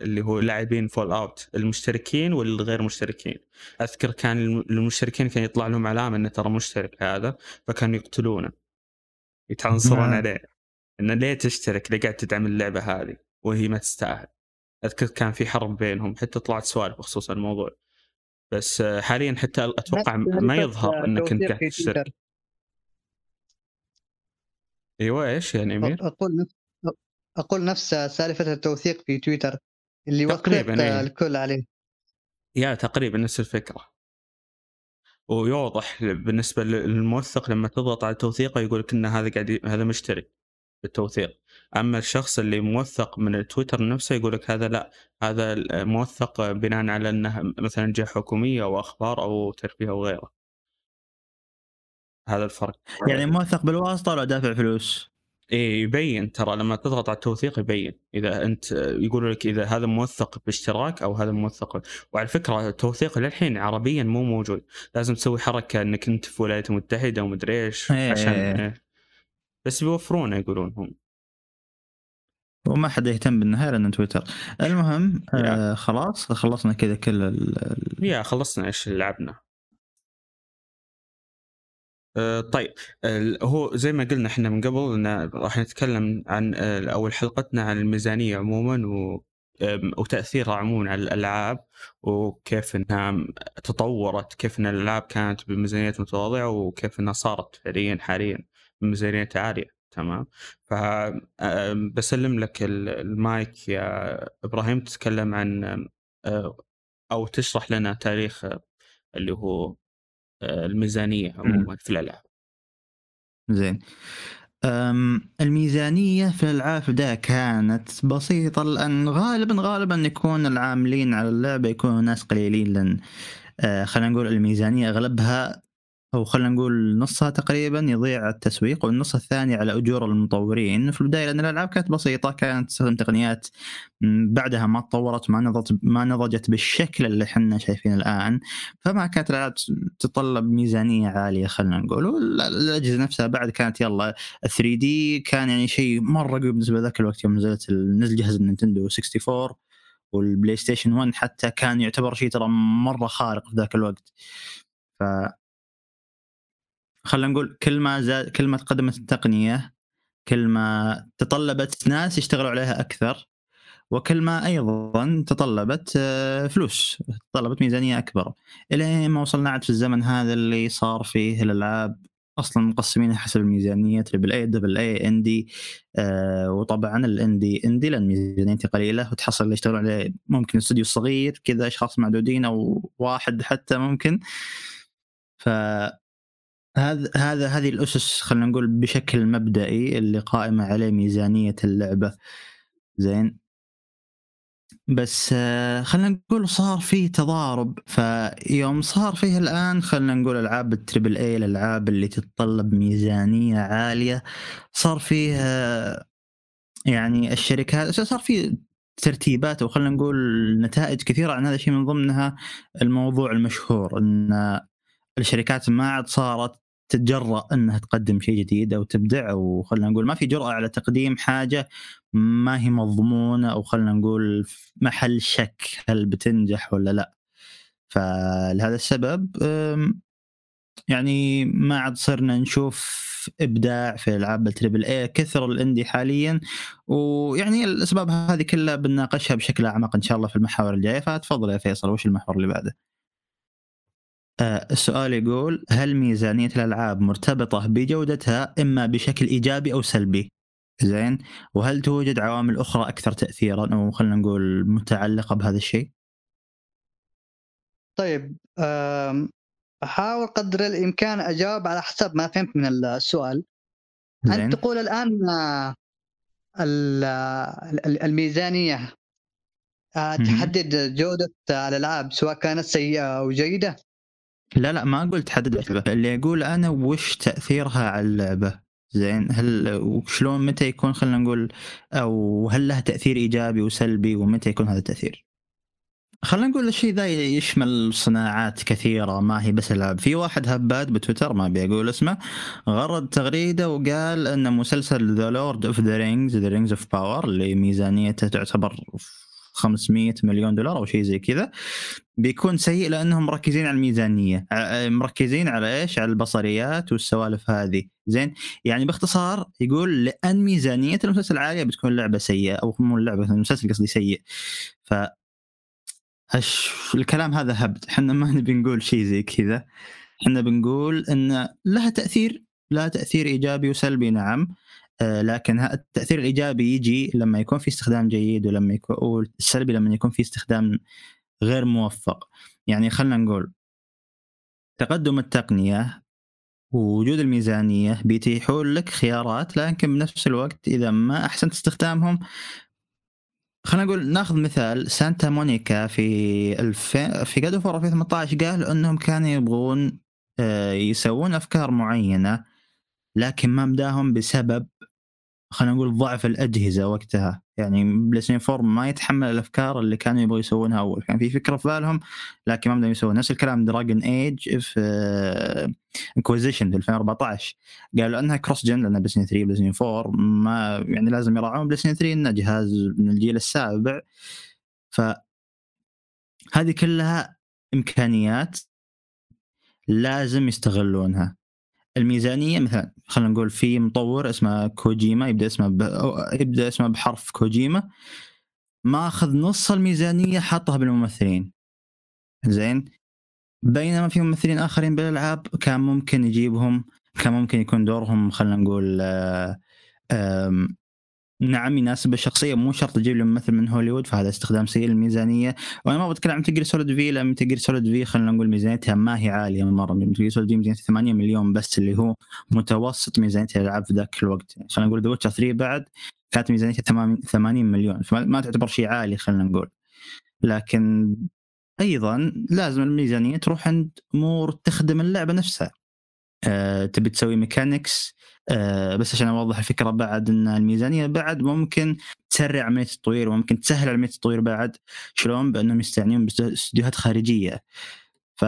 A: اللي هو لاعبين Fallout المشتركين والغير مشتركين. أذكر كان المشتركين كان يطلع لهم علامة إنه ترى مشترك هذا فكانوا يقتلونه. يتعنصرون. عليه. إنه ليه تشترك؟ ليه قاعد تدعم اللعبة هذه؟ وهي ما تستاهل. أذكر كان في حرب بينهم حتى طلعت سوالف بخصوص الموضوع. بس حاليا حتى أتوقع ما يظهر إنك أنت قاعد تشترك أيوه إيش يعني أمير؟
B: أقول نفس أقول نفس سالفة التوثيق في تويتر اللي
A: تقريباً،
B: وثقت
A: إيه.
B: الكل عليه.
A: يا تقريبا نفس الفكرة. ويوضح بالنسبة للموثق لما تضغط على توثيقه يقول لك إن هذا قاعد هذا مشترك بالتوثيق أما الشخص اللي موثق من التويتر نفسه يقول لك هذا لا هذا موثق بناء على إنه مثلا جهة حكومية أو أخبار أو ترفيه أو غيره هذا الفرق
C: يعني موثق بالواسطة ولا دافع فلوس؟
A: إيه يبين ترى لما تضغط على التوثيق يبين إذا أنت يقول لك إذا هذا موثق باشتراك أو هذا موثق وعلى فكرة التوثيق للحين عربيا مو موجود لازم تسوي حركة إنك أنت في الولايات المتحده ومدري إيش
C: إيه.
A: عشان إيه. بس بيوفرونه يقولون هم
C: وما حد يهتم بالنهاية لأن تويتر. المهم. آه خلاص خلصنا كذا كل ال-
A: يا خلصنا إيش لعبنا. آه، طيب ال- هو زي ما قلنا إحنا من قبل إن راح نتكلم عن آه، أول حلقتنا عن الميزانية عموما و وتأثيرها عموما على الألعاب وكيف إنها تطورت كيف إن الألعاب كانت بميزانيات متواضعة وكيف إنها صارت فعليا حاليا. بميزانيات عالية تمام؟ ف آم، بسلم لك ال- المايك يا إبراهيم تتكلم عن آه، أو تشرح لنا تاريخ آه، اللي هو آه، الميزانية عموما في الألعاب.
C: زين. الميزانية في الألعاب في البداية كانت بسيطة لأن غالبا غالبا يكون العاملين على اللعبة يكونوا ناس قليلين لأن خلينا نقول الميزانية أغلبها أو خلينا نقول نصها تقريبا يضيع التسويق والنص الثاني على أجور المطورين. في البداية لأن الألعاب كانت بسيطة كانت تستخدم تقنيات بعدها ما تطورت ما نضجت ما نضجت بالشكل اللي إحنا شايفينه الآن. فما كانت الألعاب تتطلب ميزانية عالية خلينا نقول. والأجهزة نفسها بعد كانت يلا 3 دي كان يعني شيء مرة قوي بالنسبة ذاك الوقت يوم نزلت نزل جهاز النينتندو 64 وال PlayStation 1 حتى كان يعتبر شيء ترى مرة خارق في ذاك الوقت. ف خلينا نقول كل ما زاد كل ما تقدمت التقنية كل ما تطلبت ناس يشتغلوا عليها أكثر وكل ما أيضا تطلبت آه، فلوس تطلبت ميزانية أكبر. إلى ما وصلنا عاد في الزمن هذا اللي صار فيه الألعاب أصلا مقسمينها حسب الميزانية triple A double A indie آه وطبعا ال indie indie لأن ميزانيته قليلة وتحصل اللي يشتغلون عليه ممكن استوديو صغير كذا أشخاص معدودين أو واحد حتى ممكن. ف هذا هذا هذه الأسس خلينا نقول بشكل مبدئي اللي قائمة عليه ميزانية اللعبة. زين؟ بس آه، خلينا نقول صار فيه تضارب فيوم صار فيه الآن خلينا نقول ألعاب ال triple A الألعاب اللي تتطلب ميزانية عالية صار فيه آه، يعني الشركات صار في ترتيبات أو خلينا نقول نتائج كثيرة عن هذا الشيء من ضمنها الموضوع المشهور إن الشركات ما عاد صارت تتجرأ إنها تقدم شيء جديد أو تبدع أو خلينا نقول ما في جرأة على تقديم حاجة ما هي مضمونة أو خلينا نقول محل شك هل بتنجح ولا لا. فلهذا السبب يعني ما عاد صرنا نشوف إبداع في ألعاب التريبل اي كثر الاندي حاليا ويعني الأسباب هذه كلها بنناقشها بشكل أعمق إن شاء الله في المحاور الجاية فتفضل يا فيصل وش المحور اللي بعده؟ آه، السؤال يقول هل ميزانية الألعاب مرتبطة بجودتها إما بشكل إيجابي أو سلبي؟ زين وهل توجد عوامل أخرى أكثر تأثيرا أو خلينا نقول متعلقة بهذا الشيء؟
B: طيب أم، أحاول قدر الإمكان أجاوب على حسب ما فهمت من السؤال
C: زين
B: انت تقول الآن آه، ال- ال- الميزانية آه،. تحدد جودة الألعاب سواء كانت سيئة أو جيدة
C: لا لا ما قلت حدد اللعبة اللي أقول أنا وش تأثيرها على اللعبة؟ زين هل وشلون متى يكون خلينا نقول أو هل له تأثير إيجابي وسلبي ومتى يكون هذا التأثير؟ خلينا نقول الشيء ذا يشمل صناعات كثيرة ما هي بس العاب في واحد هباد بتويتر ما بيقول اسمه غرد تغريدة وقال إن مسلسل The Lord of the Rings The Rings of Power اللي ميزانيته تعتبر 500 مليون دولار أو شيء زي كذا بيكون سيء لأنهم مركزين على الميزانية مركزين على إيش؟ على البصريات والسوالف هذه. زين؟ يعني باختصار يقول لأن ميزانية المسلسل عاليه بتكون اللعبه سيئة أو مو اللعبه المسلسل قصدي سيء. ف. الكلام هذا هبد. إحنا ما نبي نقول شيء زي كذا. إحنا بنقول إن لها تأثير لها تأثير إيجابي وسلبي نعم. آه لكن التأثير الإيجابي يجي لما يكون في استخدام جيد ولما يكون والسلبي لما يكون في استخدام غير موفق. يعني خلينا نقول تقدم التقنية ووجود الميزانية بيتيحون لك خيارات لكن بنفس الوقت إذا ما أحسنت استخدامهم خلينا نقول ناخذ مثال Santa Monica في الف... في God of War 2018 قال إنهم كانوا يبغون آه، يسوون أفكار معينة لكن ما مداهم بسبب خلينا نقول ضعف الأجهزة وقتها. يعني Play 4 ما يتحمل الأفكار اللي كانوا يبغوا يسوونها أول. كان في فكرة في بالهم لكن ما مداهم يسوون. نفس الكلام Dragon Age Inquisition في 2014 قالوا إنها cross-gen لأن PlayStation 3 PlayStation 4 ما يعني لازم يراعون PlayStation 3 إنه جهاز من الجيل السابع. ف هذه كلها إمكانيات لازم يستغلونها. الميزانية مثلا خلينا نقول في مطور اسمه كوجيما يبدأ اسمه ب... يبدأ اسمه بحرف كوجيما. ماخذ نص الميزانية حطها بالممثلين. زين؟ بينما في ممثلين آخرين بالألعاب كان ممكن يجيبهم كان ممكن يكون دورهم خلينا نقول آه، نعم يناسب الشخصية مو شرط تجيب لي ممثل من هوليوود فهذا استخدام سيء للميزانية. وأنا ما بتكلم عن Metal Gear Solid V لأن Metal Gear Solid V خلينا نقول ميزانيتها ما هي عالية مرة. Metal Gear Solid V ميزانيتها 8 مليون بس اللي هو متوسط ميزانية الألعاب في ذاك الوقت. خلينا نقول The Witcher 3 بعد كانت ميزانيتها 80 مليون فما تعتبر شيء عالي خلينا نقول. لكن أيضا لازم الميزانية تروح عند أمور تخدم اللعبة نفسها. أه تبي تسوي ميكانكس أه بس عشان أوضح الفكرة بعد إن الميزانية بعد ممكن تسرع عملية التطوير وممكن تسهل عملية التطوير بعد. شلون؟ بأنهم يستعنون باستديوهات خارجية. ف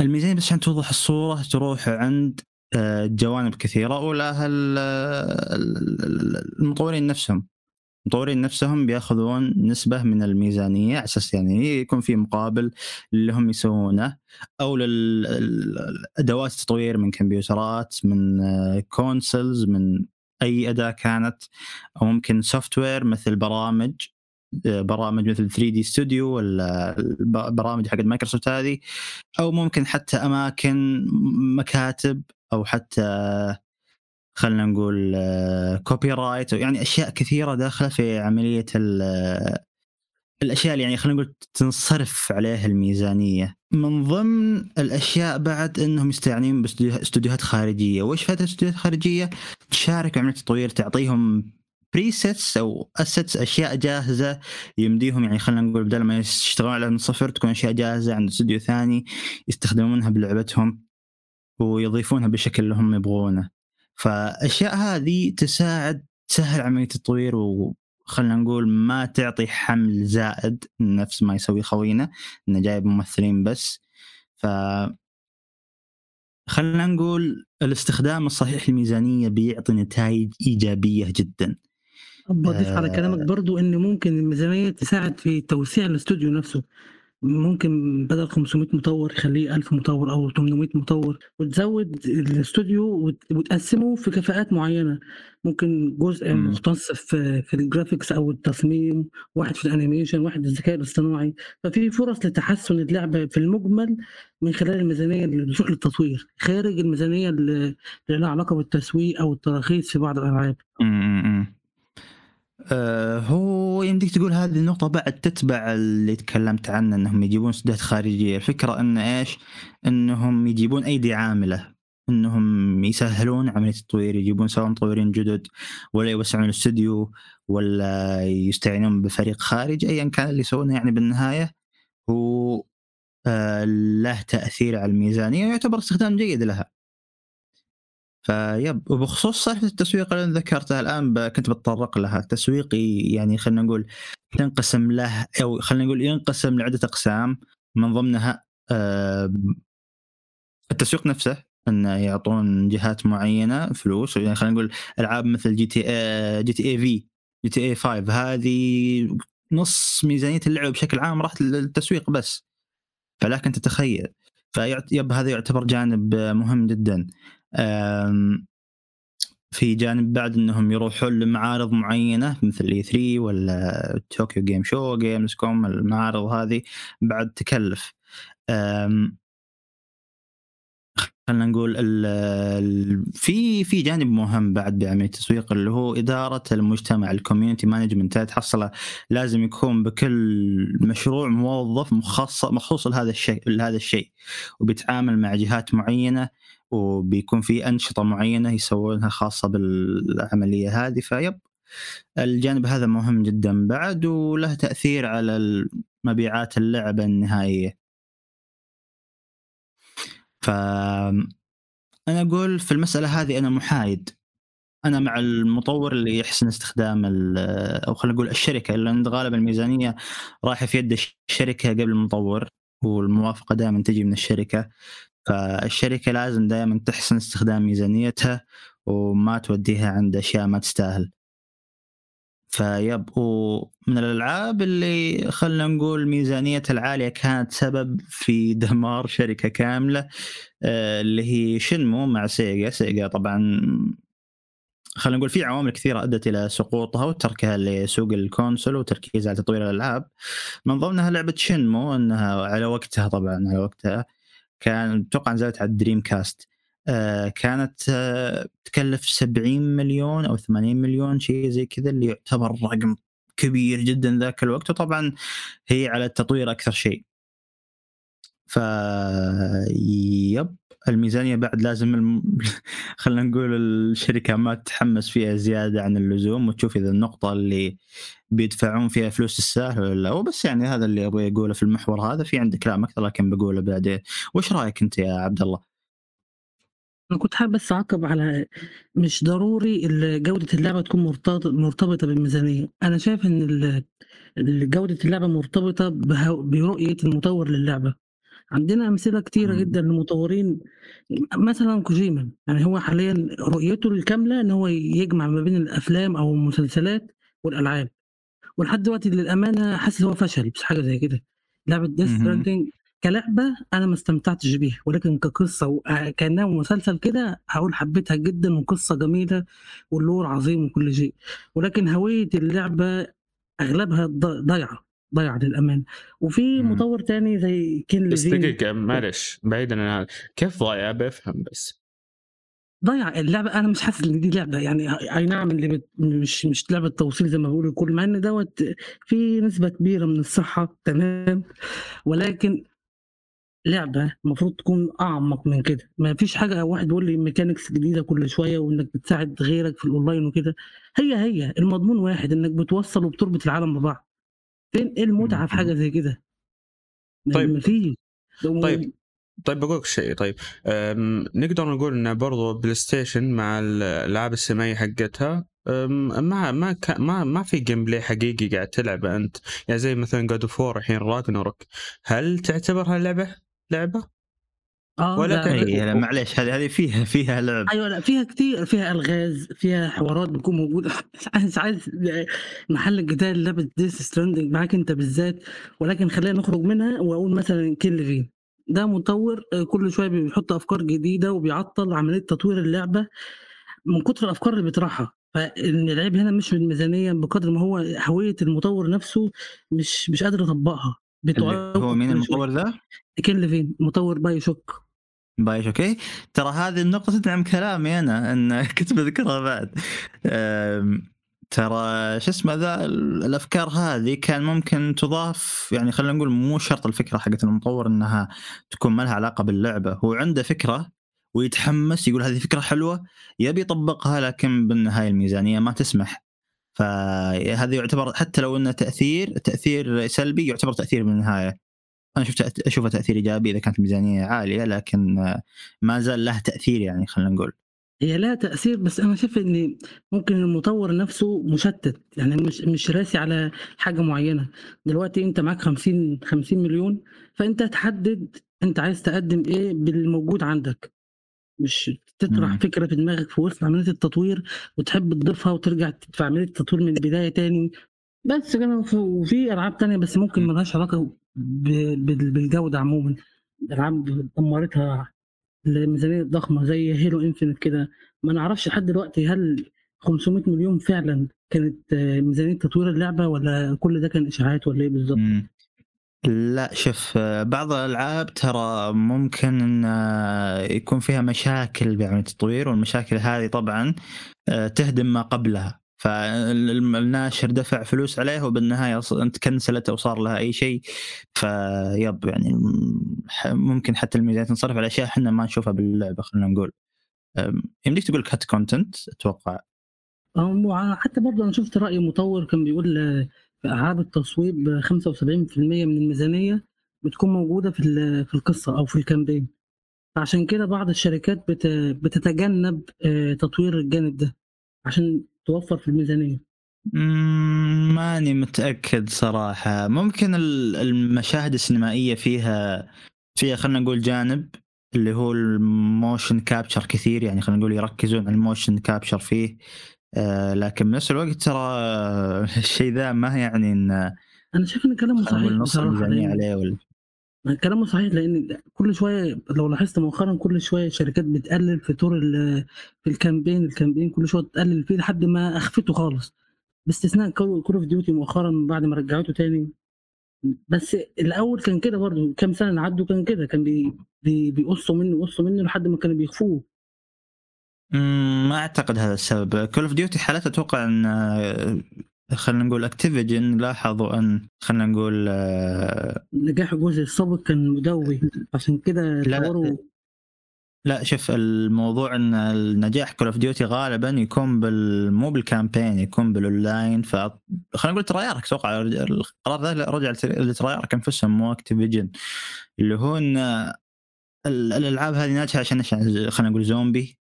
C: الميزانية بس عشان توضح الصورة تروح عند آه، جوانب كثيره اولها المطورين نفسهم. المطورين نفسهم بيأخذون نسبة من الميزانية على أساس يعني يكون في مقابل اللي هم يسوونه أو للأدوات التطوير من كمبيوترات من consoles من أي أداة كانت أو ممكن software مثل برامج برامج مثل 3 دي ستوديو ولا برامج حق مايكروسوفت هذه أو ممكن حتى أماكن مكاتب أو حتى خلينا نقول copyright يعني أشياء كثيرة داخلة في عملية الأشياء اللي يعني خلينا نقول تنصرف عليها الميزانية. من ضمن الأشياء بعد إنهم يستعينون باستديوهات خارجية. وش فائده الاستديوهات الخارجيه تشارك عملية التطوير تعطيهم presets أو assets أشياء جاهزة يمديهم يعني خلينا نقول بدل ما يشتغلون عليها من صفر تكون أشياء جاهزة عند استوديو ثاني يستخدمونها بلعبتهم ويضيفونها بالشكل اللي هم يبغونه. فأشياء هذه تساعد تسهل عملية التطوير وخلنا نقول ما تعطي حمل زائد نفس ما يسوي خوينا إنه جايب ممثلين بس. ف خلينا نقول الاستخدام الصحيح للميزانية بيعطي نتائج إيجابية جدا.
D: بضيف على كلامك آه. برضو ان ممكن الميزانية تساعد في توسيع الاستوديو نفسه. ممكن بدل 500 مطور يخليه 1000 مطور أو 800 مطور وتزود الاستوديو وتقسمه في كفاءات معينة ممكن جزء. مختص في في ال graphics أو التصميم واحد في الأنيميشن واحد الذكاء الاصطناعي ففي فرص لتحسن اللعبه في المجمل من خلال الميزانية اللي بتروح للتطوير خارج الميزانية اللي لها علاقة بالتسويق أو التراخيص في بعض الألعاب.
C: آه هو يمديك تقول هذه النقطة بعد تتبع اللي تكلمت عنه إنهم يجيبون سدات خارجية، الفكرة إن إيش؟ إنهم يجيبون أيدي عاملة، إنهم يسهلون عملية التطوير، يجيبون سواء مطورين جدد ولا يوسعون الاستوديو ولا يستعينون بفريق خارجي ايا كان اللي يسوونه يعني بالنهاية هو آه له تأثير على الميزانية ويعتبر استخدام جيد لها. فيب وبخصوص سالفه التسويق اللي ذكرتها الآن كنت بتطرق لها التسويق يعني خلينا نقول تنقسم له أو خلينا نقول ينقسم لعدة أقسام. من ضمنها آه، التسويق نفسه. انه يعطون جهات معينة فلوس. يعني خلينا نقول ألعاب مثل جي تي آه، جي تي اي في جي تي اي 5 هذه نص ميزانية اللعبة بشكل عام راحت للتسويق بس. فلكن تتخيل. ف yep هذا يعتبر جانب مهم جدا. في جانب بعد إنهم يروحون لمعارض معينة مثل E3 ولا Tokyo Game Show Gamescom المعارض هذه بعد تكلف. خلينا نقول في في جانب مهم بعد بعمليه التسويق اللي هو إدارة المجتمع ال community management. تحصله لازم يكون بكل مشروع موظف مخصص مخصوص لهذا الشيء لهذا الشيء. وبيتعامل مع جهات معينة وبيكون في أنشطة معينة يسوونها خاصة بالعملية هذه ف yep الجانب هذا مهم جدا بعد وله تأثير على مبيعات اللعبة النهائية. ف أنا أقول في المسألة هذه أنا محايد. أنا مع المطور اللي يحسن استخدام أو خلينا نقول الشركة لأن غالبا الميزانية رايحة في يد الشركة قبل المطور والموافقة دائما تجي من الشركة. فالشركة لازم دائما تحسن استخدام ميزانيتها وما توديها عند أشياء ما تستاهل. فيب ومن الألعاب اللي خلينا نقول ميزانيتها العالية كانت سبب في دمار شركة كاملة آه، اللي هي Shenmue مع Sega. Sega طبعا خلينا نقول في عوامل كثيرة أدت إلى سقوطها وتركها لسوق ال console وتركيزها على تطوير الألعاب. من ضمنها لعبة Shenmue إنها على وقتها طبعا على وقتها كان أتوقع نزلت على ال Dreamcast آه، كانت آه، تكلف 70 مليون أو 80 مليون شيء زي كذا اللي يعتبر رقم كبير جدا ذاك الوقت. وطبعا هي على التطوير أكثر شيء. ف يب. الميزانية بعد لازم الم... خلينا نقول الشركة ما تتحمس فيها زيادة عن اللزوم وتشوف إذا النقطة اللي بيدفعون فيها فلوس السهل ولا لا. وبس يعني هذا اللي أبغى أقوله في المحور هذا. في عندك كلام أكثر لكن بقوله بعدين. وش رأيك أنت يا عبد الله؟
D: أنا كنت حابب بس اعقب على مش ضروري ال- جودة اللعبة تكون مرتبطة بالميزانية. أنا شايف إن ال- ال- جودة اللعبة مرتبطة بهو- برؤية المطور للعبة. عندنا أمثلة
C: كتيرة.
D: جدا لمطورين مثلا كوجيما. يعني هو حاليا رؤيته الكاملة إن هو يجمع ما بين الأفلام أو المسلسلات والألعاب. ولحد دلوقتي للأمانة حاسس هو فشل بس حاجة زي كده. لعبة ديث. ستراندنج كلعبة أنا ما استمتعتش بيها ولكن كقصة وكانها مسلسل كده هقول حبيتها جدا وقصة جميلة وال lore عظيم وكل شيء. ولكن هوية اللعبة أغلبها ض- ضايعه للامانه وفي. مطور تاني زي Ken
A: بس دقيقة معلش بعيدا عن كيف ضايع؟ بفهم بس.
D: ضيع اللعبة أنا مش حاسس إن دي لعبة يعني أي نعم اللي بت... مش مش لعبة توصيل زي ما بيقولوا الكل مع إن دوت في نسبة كبيرة من الصحة تمام. ولكن لعبة المفروض تكون أعمق من كده. ما فيش حاجة واحد بيقول لي mechanics جديدة كل شوية وإنك بتساعد غيرك في الأونلاين وكده. هي هي المضمون واحد إنك بتوصل وبتربط العالم ببعض. فين إيه المتعه في حاجة زي كده
A: طيب.
D: مفيش
A: طيب. طيب بقول لك شيء طيب نقدر نقول إن برضو PlayStation مع الألعاب السمعيه حقتها ما ما ما ما في gameplay حقيقي قاعد تلعبه أنت يعني زي مثلا God of War الحين Ragnarok هل تعتبرها لعبه؟ لعبة؟
D: آه
A: ولا
D: لا
C: معليش هذه هذه فيها فيها لعب.
D: أيوه لا فيها كتير فيها ألغاز فيها حوارات بتكون موجودة. عايز عايز محل الجدال لعبة Death Stranding معاك أنت بالذات ولكن خلينا نخرج منها وأقول مثلا Ken Levine ده مطور آه، كل شوية بيحط أفكار جديدة وبيعطل عملية تطوير اللعبة من كتر الأفكار اللي بيطرحها فإن العيب هنا مش في الميزانية بقدر ما هو هوية المطور نفسه مش مش قادر يطبقها.
C: هو مين المطور ذا؟
D: Ken Levine مطور Bio
C: Shock BioShock؟ ترى هذه النقطة تدعم كلامي أنا أن كنت بذكرها بعد. ترى شو اسمه ذا ال- الأفكار هذه كان ممكن تضاف يعني خلينا نقول مو شرط الفكرة حقت المطور إنها تكون ما لها علاقة باللعبة. هو عنده فكرة ويتحمس يقول هذه فكرة حلوة يبي يطبقها لكن بالنهاية الميزانية ما تسمح. فهذا يعتبر حتى لو إنه تأثير تأثير سلبي يعتبر تأثير بالنهاية. أنا شفت أشوفه تأثير إيجابي إذا كانت الميزانيه عالية لكن آه، ما زال له تأثير يعني خلينا نقول.
D: هي لها تأثير بس أنا شايف إن ممكن المطور نفسه مشتت. يعني مش مش راسي على حاجة معينة. دلوقتي أنت معاك 50 50 مليون فأنت تحدد أنت عايز تقدم إيه بالموجود عندك. مش تطرح
C: مم.
D: فكرة في دماغك في وسط عملية التطوير وتحب تضيفها وترجع في عملية التطوير من البداية تاني. بس كده وف- وفي ألعاب تانية بس ممكن
A: مم.
D: ملهاش علاقة ب- بال- بالجودة عموما. ألعاب دمرتها الميزانية الضخمة زي هيلو انفينيت كده. ما نعرفش لحد دلوقتي هل 500 مليون فعلا كانت ميزانية تطوير اللعبة ولا كل ده كان إشاعات ولا إيه بالظبط؟
C: لا شوف بعض الألعاب ترى ممكن إن يكون فيها مشاكل بعمليه التطوير والمشاكل هذه طبعا آه، تهدم ما قبلها. فالناشر دفع فلوس عليه وبالنهاية انت كنسلت أو صار لها أي شيء. ف yep يعني ممكن حتى الميزانيه تنصرف على أشياء إحنا ما نشوفها باللعبة خلينا نقول. يمديك تقول cut content
D: أتوقع. حتى برضه أنا شفت رأي مطور كان بيقول في ألعاب التصويب آه، 75% من الميزانية بتكون موجودة في في القصة أو في ال campaign. فعشان كده بعض الشركات بت- بتتجنب آه، تطوير الجانب ده. عشان توفر في الميزانية؟
C: مم، ماني متأكد صراحة. ممكن ال- المشاهد السينمائية فيها فيها خلينا نقول جانب اللي هو ال motion capture كثير يعني خلينا نقول يركزون على ال motion capture فيه. آه لكن بنفس الوقت ترى الشيء ذا ما يعني ان
D: أنا شايف إن كلامه صحيح
C: نص عليه ولا
D: كلامه صحيح لأن كل شوية لو لاحظت مؤخرا كل شوية الشركات بتقلل في طور في ال campaign ال campaign كل شوية تقلل فيه لحد ما أخفته خالص. باستثناء Call of Duty مؤخرا بعد ما رجعته تاني. بس الأول كان كده برضه كام سنة اللي عدوا كان كده كان بي بي بيقصوا منه يقصوا منه لحد ما كانوا بيخفوه.
C: ما أعتقد هذا السبب. Call of Duty حالتها أتوقع إن خلينا نقول Activision لاحظوا أن خلينا نقول آه،
D: نجاح الجزء السابق كان مدوي عشان كده
C: لا،
D: طوروا.
C: لا شوف الموضوع إن النجاح Call of Duty غالبا يكون بال مو بال campaign يكون بالاونلاين ف خلينا نقول Treyarch أتوقع القرار ذا رجع ل Treyarch أنفسهم مو Activision اللي هو إن ال- الألعاب هذه ناجحة عشان خلينا نقول زومبي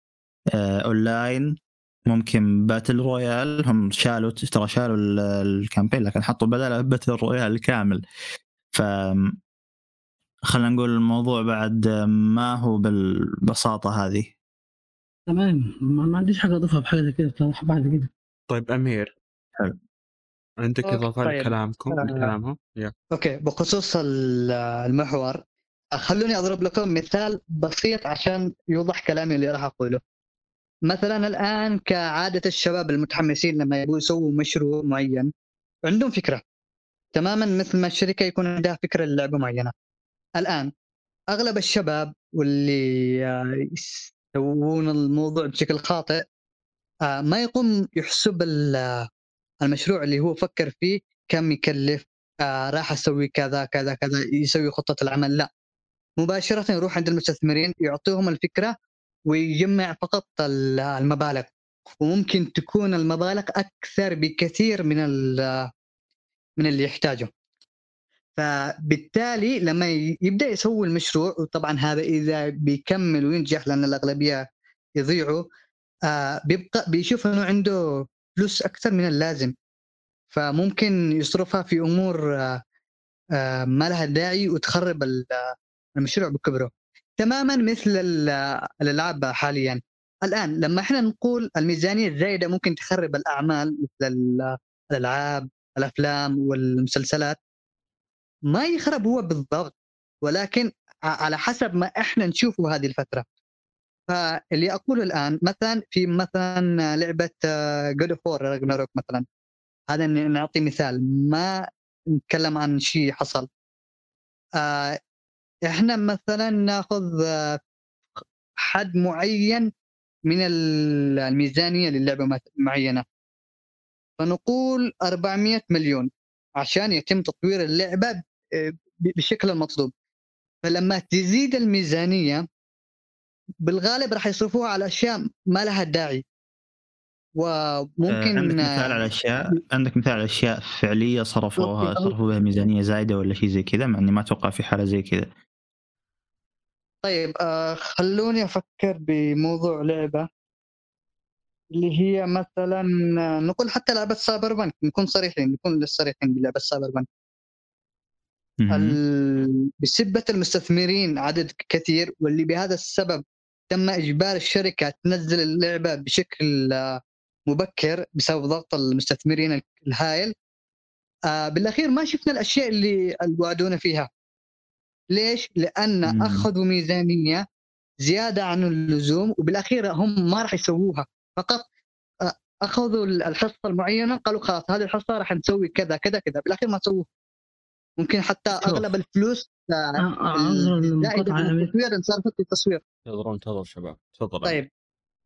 C: آه، اونلاين ممكن battle royale هم شالوا ترى شالوا ال- ال campaign لكن حطوا بدالة battle royale كامل. ف خلينا نقول الموضوع بعد ما هو بالبساطة هذه.
D: تمام. ما ما عنديش حاجة أضيفها بحاجة زي كده بصراحه بعد كده.
A: طيب أمير.
C: حلو.
A: عندك
B: okay،
A: إضافة
B: طيب.
A: لكلامكم؟
B: آه.
A: لكلامهم؟ yeah.
B: okay. بخصوص ال- المحور خلوني أضرب لكم مثال بسيط عشان يوضح كلامي اللي راح أقوله. مثلا الآن كعادة الشباب المتحمسين لما يبغوا يسووا مشروع معين عندهم فكرة. تماما مثل ما الشركة يكون عندها فكرة للعبة معينة. الآن أغلب الشباب واللي آه، يسوون الموضوع بشكل خاطئ آه، ما يقوم يحسب ال- المشروع اللي هو فكر فيه كم يكلف آه، راح أسوي كذا كذا كذا يسوي خطة العمل. لا. مباشرة يروح عند المستثمرين يعطيهم الفكرة ويجمع فقط ال- المبالغ. وممكن تكون المبالغ أكثر بكثير من من اللي يحتاجه. فبالتالي لما يبدأ يسوي المشروع وطبعا هذا إذا بيكمل وينجح لأن الأغلبية يضيعوا آه بيبقى بيشوف إنه عنده فلوس أكثر من اللازم. فممكن يصرفها في أمور آه آه ما لها داعي وتخرب ال- المشروع بكبره. تماما مثل ال- الألعاب حاليا. الآن لما إحنا نقول الميزانية الزايدة ممكن تخرب الأعمال مثل ال- الألعاب الأفلام والمسلسلات ما يخرب هو بالضبط ولكن على حسب ما إحنا نشوفه هذه الفترة. فاللي أقوله الآن مثلا في مثلا لعبة God of Ragnarok مثلا. هذا نعطي مثال ما نتكلم عن شيء حصل. آه، إحنا مثلا ناخذ آه، حد معين من ال- الميزانية للعبة معينة. فنقول 400 مليون عشان يتم تطوير اللعبة آه، بالشكل المطلوب فلما تزيد الميزانية بالغالب راح يصرفوها على أشياء ما لها داعي.
C: آه،
B: وممكن
C: عندك مثال على أشياء؟ عندك مثال على أشياء فعلية صرفوها. صرفوا بها ميزانية زايدة ولا شيء زي كذا؟ مع إني ما أتوقع في حالة زي كذا.
B: طيب آه خلوني أفكر بموضوع لعبة اللي هي مثلا نقول حتى لعبة Cyberpunk نكون صريحين نكون صريحين بلعبة
C: Cyberpunk.
B: ال... بسبة المستثمرين عدد كثير واللي بهذا السبب تم إجبار الشركة تنزل اللعبة بشكل آه، مبكر بسبب ضغط المستثمرين الهائل. آه بالأخير ما شفنا الأشياء اللي وعدونا فيها. ليش؟ لأن
C: مم.
B: أخذوا ميزانية زيادة عن اللزوم وبالأخير هم ما راح يسووها. فقط أخذوا الحصة المعينة قالوا خلاص هذه الحصة راح نسوي كذا كذا كذا. بالأخير ما سووه ممكن حتى. أغلب الفلوس التصوير انصرفت للتصوير
A: انتظروا انتظروا شباب. تفضل.
B: طيب.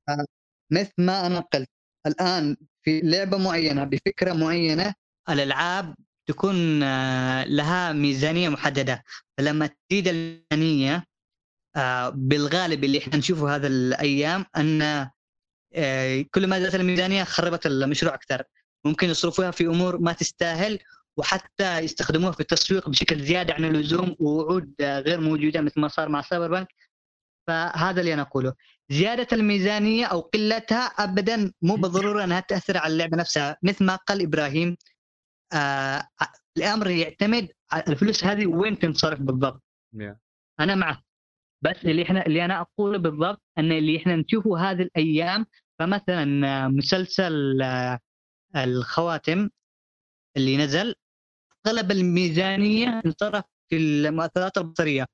B: آه، مثل ما أنا قلت الآن في لعبة معينة بفكرة معينة الألعاب تكون آه، لها ميزانية محددة. فلما تزيد الميزانية آه، بالغالب اللي إحنا نشوفه هذا الأيام أن آه، كل ما زادت الميزانية خربت المشروع أكثر. ممكن يصرفوها في أمور ما تستاهل وحتى يستخدموها في التسويق بشكل زيادة عن اللزوم ووعود غير موجودة مثل ما صار مع سايبر بنك فهذا اللي أنا أقوله. زيادة الميزانية أو قلتها ابدا مو بالضرورة إنها تأثر على اللعبة نفسها. مثل ما قال إبراهيم آه الأمر يعتمد على الفلوس هذه وين تنصرف بالضبط
A: Yeah.
B: أنا معك بس اللي إحنا اللي أنا أقوله بالضبط إن اللي إحنا نشوفه هذه الأيام فمثلا آه، مسلسل آه، الخواتم اللي نزل اغلب الميزانية انصرف في المؤثرات
A: البصرية.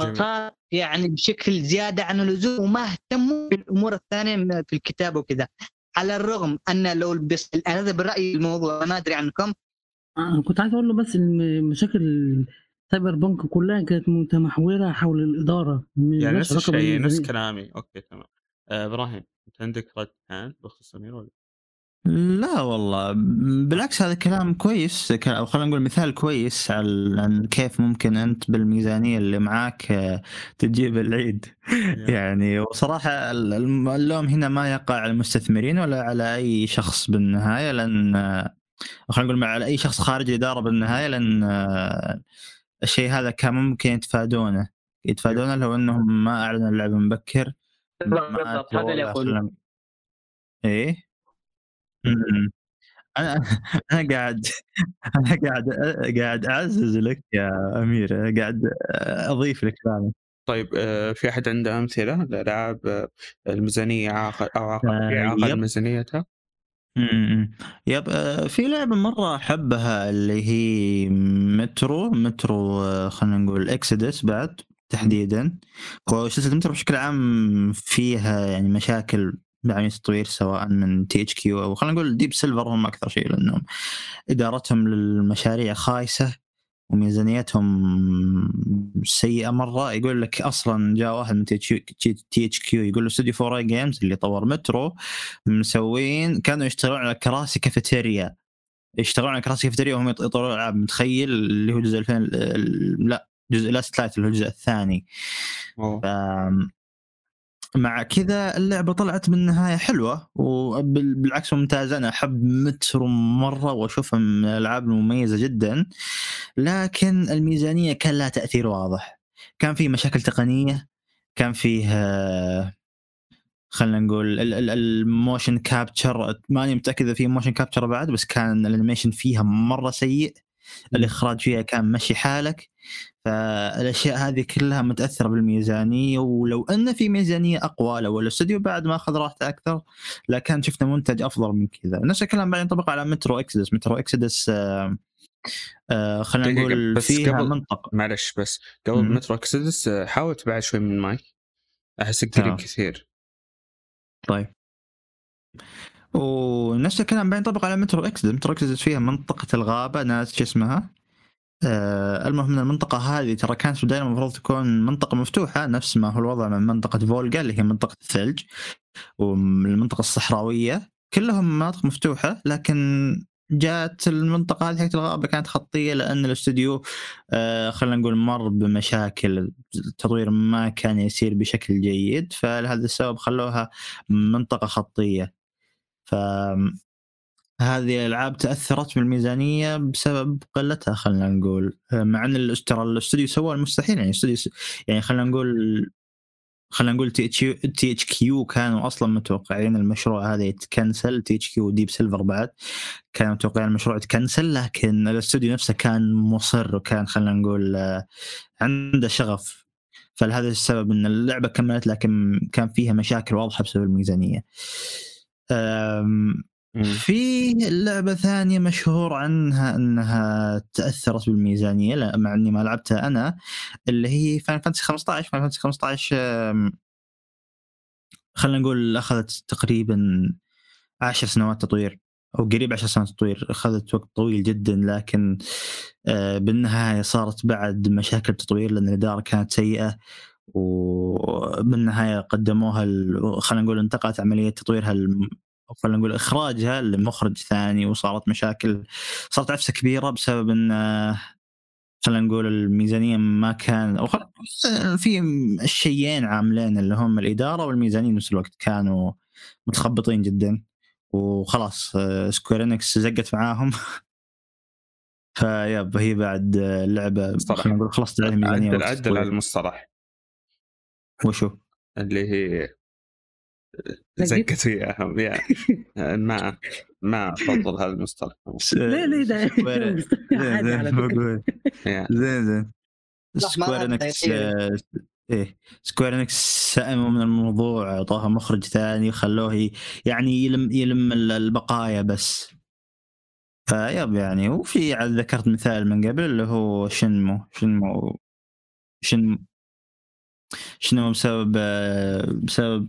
B: فصار يعني بشكل زيادة عن اللزوم وما اهتموا بالأمور الثانية في الكتابه وكذا على الرغم أن لو بس هذا برايي الموضوع ما أدري عنكم
D: آه، كنت عايز أقول له بس إن مشاكل Cyberpunk كلها كانت متمحورة حول الإدارة
A: يعني نفس الشيء نفس. كلامي. okay تمام. آه، إبراهيم أنت عندك رد الان بخصوص سمير ولا
C: لا والله. بالعكس هذا كلام كويس. أو خلينا نقول مثال كويس على عن كيف ممكن أنت بالميزانية اللي معاك آه، تجيب العيد. يعني وصراحة ال- الم- اللوم هنا ما يقع على المستثمرين ولا على أي شخص بالنهاية لأن خلينا نقول مع أي شخص خارج الاداره بالنهايه لأن آه، الشيء هذا كان ممكن يتفادونه. يتفادونه لو إنهم ما أعلنوا اللعبه مبكر
B: بالضبط هذا اللي أقوله.
C: خلنا- إيه. أنا أنا قاعد أنا قاعد قاعد أعزز لك يا امير قاعد أضيف لك كلامك.
A: طيب آه، في أحد عنده أمثلة لألعاب آه، الميزانيه عاقل أو عاقل
C: آه،
A: في عقل
C: يب.
A: ميزانيتها
C: يب آه، في لعبة مرة أحبها اللي هي مترو مترو آه، خلينا نقول إكسيدس بعد تحديدا. وسلسله مترو بشكل عام فيها يعني مشاكل بعمليه التطوير سواء من تي اتش كيو أو خلينا نقول ديب سيلفر هم أكثر شيء لأنهم إدارتهم للمشاريع خايسة. وميزانيتهم سيئة مرة. يقول لك أصلا جاء واحد من THQ يقول له استوديو 4A Games اللي طور مترو مسوين كانوا يشتغلون على كراسي كافيتيريا. يشتغلون على كراسي كافيتيريا وهم يطورون ألعاب. متخيل اللي هو جزء 2000 ال- لا جزء Last Light اللي هو الجزء الثاني. ف- مع كذا اللعبة طلعت بالنهاية حلوة وبالعكس ممتازة. أنا أحب مترو مرة وأشوفها من الألعاب المميزة جدا. لكن الميزانية كان لها تأثير واضح. كان في مشاكل تقنية كان فيه خلينا نقول ال- ال- ال motion capture ماني متأكد إذا في motion capture بعد بس كان ال animation فيها مرة سيء. الاخراج فيها كان مشي حالك فالأشياء هذه كلها متأثرة بالميزانية ولو أن في ميزانية اقوى لو الاستوديو بعد ما أخذ راحته أكثر لكان شفنا منتج أفضل من كذا. نفس الكلام بعد ينطبق على Metro Exodus. Metro Exodus آه آه خلينا نقول
A: بس
C: فيها
A: قبل-
C: منطقة.
A: معلش بس قبل
C: مم.
A: Metro Exodus آه، حاول تبعد شوي من المايك. احسك قريب. كثير.
C: طيب. ونفس الكلام بعدين ينطبق على Metro Exodus Metro Exodus فيها منطقة الغابة ناسي شو اسمها. آه المهم إن المنطقة هذه ترى كانت بداية المفروض تكون منطقة مفتوحة نفس ما هو الوضع من منطقة فولغا اللي هي منطقة الثلج والمنطقة الصحراوية. كلهم مناطق مفتوحة لكن جات المنطقة هذه حقت الغابة كانت خطية لأن الاستوديو آه خلينا نقول مر بمشاكل التطوير ما كان يسير بشكل جيد فلهذا السبب خلوها منطقة خطية. ف الألعاب تأثرت بالميزانية بسبب قلتها خلينا نقول. مع أن ترى الاستوديو سوى المستحيل يعني الاستوديو س- يعني خلينا نقول خلينا نقول THQ كانوا أصلا متوقعين المشروع هذا يتكنسل. THQ و Deep Silver بعد كانوا متوقعين المشروع يتكنسل لكن الاستوديو نفسه كان مصر وكان خلينا نقول آه، عنده شغف. فلهذا السبب إن اللعبة كملت لكن كان فيها مشاكل واضحة بسبب
A: الميزانية.
C: في لعبة ثانية مشهور عنها أنها تأثرت بالميزانية لا مع أني ما لعبتها أنا اللي هي Final Fantasy 15 Final Fantasy 15 أم، خلينا نقول أخذت تقريبا 10 سنوات تطوير أو قريب 10 سنوات تطوير أخذت وقت طويل جدا لكن آه، بالنهاية صارت بعد مشاكل التطوير لأن الإدارة كانت سيئة. وبالنهاية قدموها ال- خلينا نقول انتقلت عملية تطويرها خلينا نقول إخراجها لمخرج ثاني وصارت مشاكل صارت عفسة كبيرة بسبب إن خلينا نقول الميزانية ما كان أو. في الشيئين عاملين اللي هم الإدارة والميزانية بنفس الوقت كانوا متخبطين جدا وخلاص سكوير انكس زقت معاهم فيب هي بعد اللعبه. خلينا نقول خلصت عليها ميزانية
A: عدل عدل. على المصطلح
C: وشو؟
A: اللي هي
D: زقت؟
A: زقت فيها يا ما ما أفضل هذا المصطلح
D: ليه ليه ده.
C: زين زين
B: Square.
C: Enix آه، إيه Square Enix سئموا من الموضوع اعطوها مخرج ثاني وخلوه ي- يعني يلم يلم ال- البقايا بس ف yep يعني وفي عاد ذكرت مثال من قبل اللي هو Shenmue Shenmue Shenmue Shenmue بسبب بسبب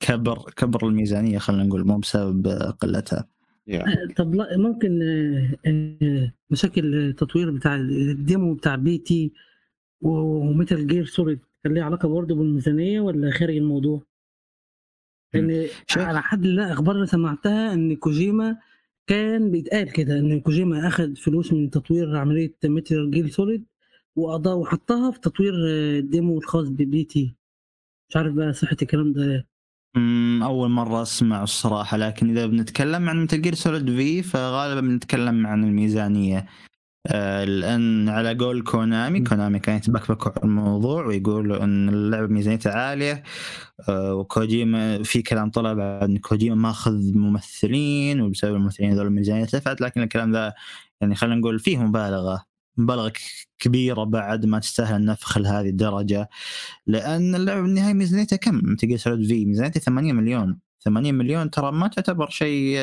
C: كبر كبر الميزانية خلينا نقول مو بسبب قلتها
A: yeah.
D: طب لا ممكن آه، آه، مشاكل التطوير بتاع ال demo بتاع P.T. و Metal Gear Solid كان ليه علاقة برضه بالميزانية ولا خارج الموضوع؟ لأن
C: شوف.
D: على حد لا أخبار اللي سمعتها إن كوجيما كان بيتقال كده إن كوجيما أخذ فلوس من تطوير عملية Metal Gear Solid وقضاها وحطها في تطوير ال demo الخاص ب P.T. مش عارف بقى صحة الكلام ده.
C: أول مرة اسمع الصراحة لكن إذا بنتكلم عن Metal Solid V فغالبا بنتكلم عن الميزانية. آه، لأن على قول Konami Konami كان يتبكبكوا على الموضوع ويقولوا إن اللعبة ميزانيتها عالية. آه، وكوجيما في كلام طلع بعد إن كوجيما ماخذ ممثلين وبسبب الممثلين هذول الميزانية ارتفعت لكن الكلام ذا يعني خلينا نقول فيه مبالغة. مبالغه ك- كبيرة بعد ما تستاهل النفخ لهذه الدرجة لأن اللعبة بالنهاية ميزانيتها كم؟ Metal Gear Solid V ميزانيتها 8 مليون. 8 مليون ترى ما تعتبر شيء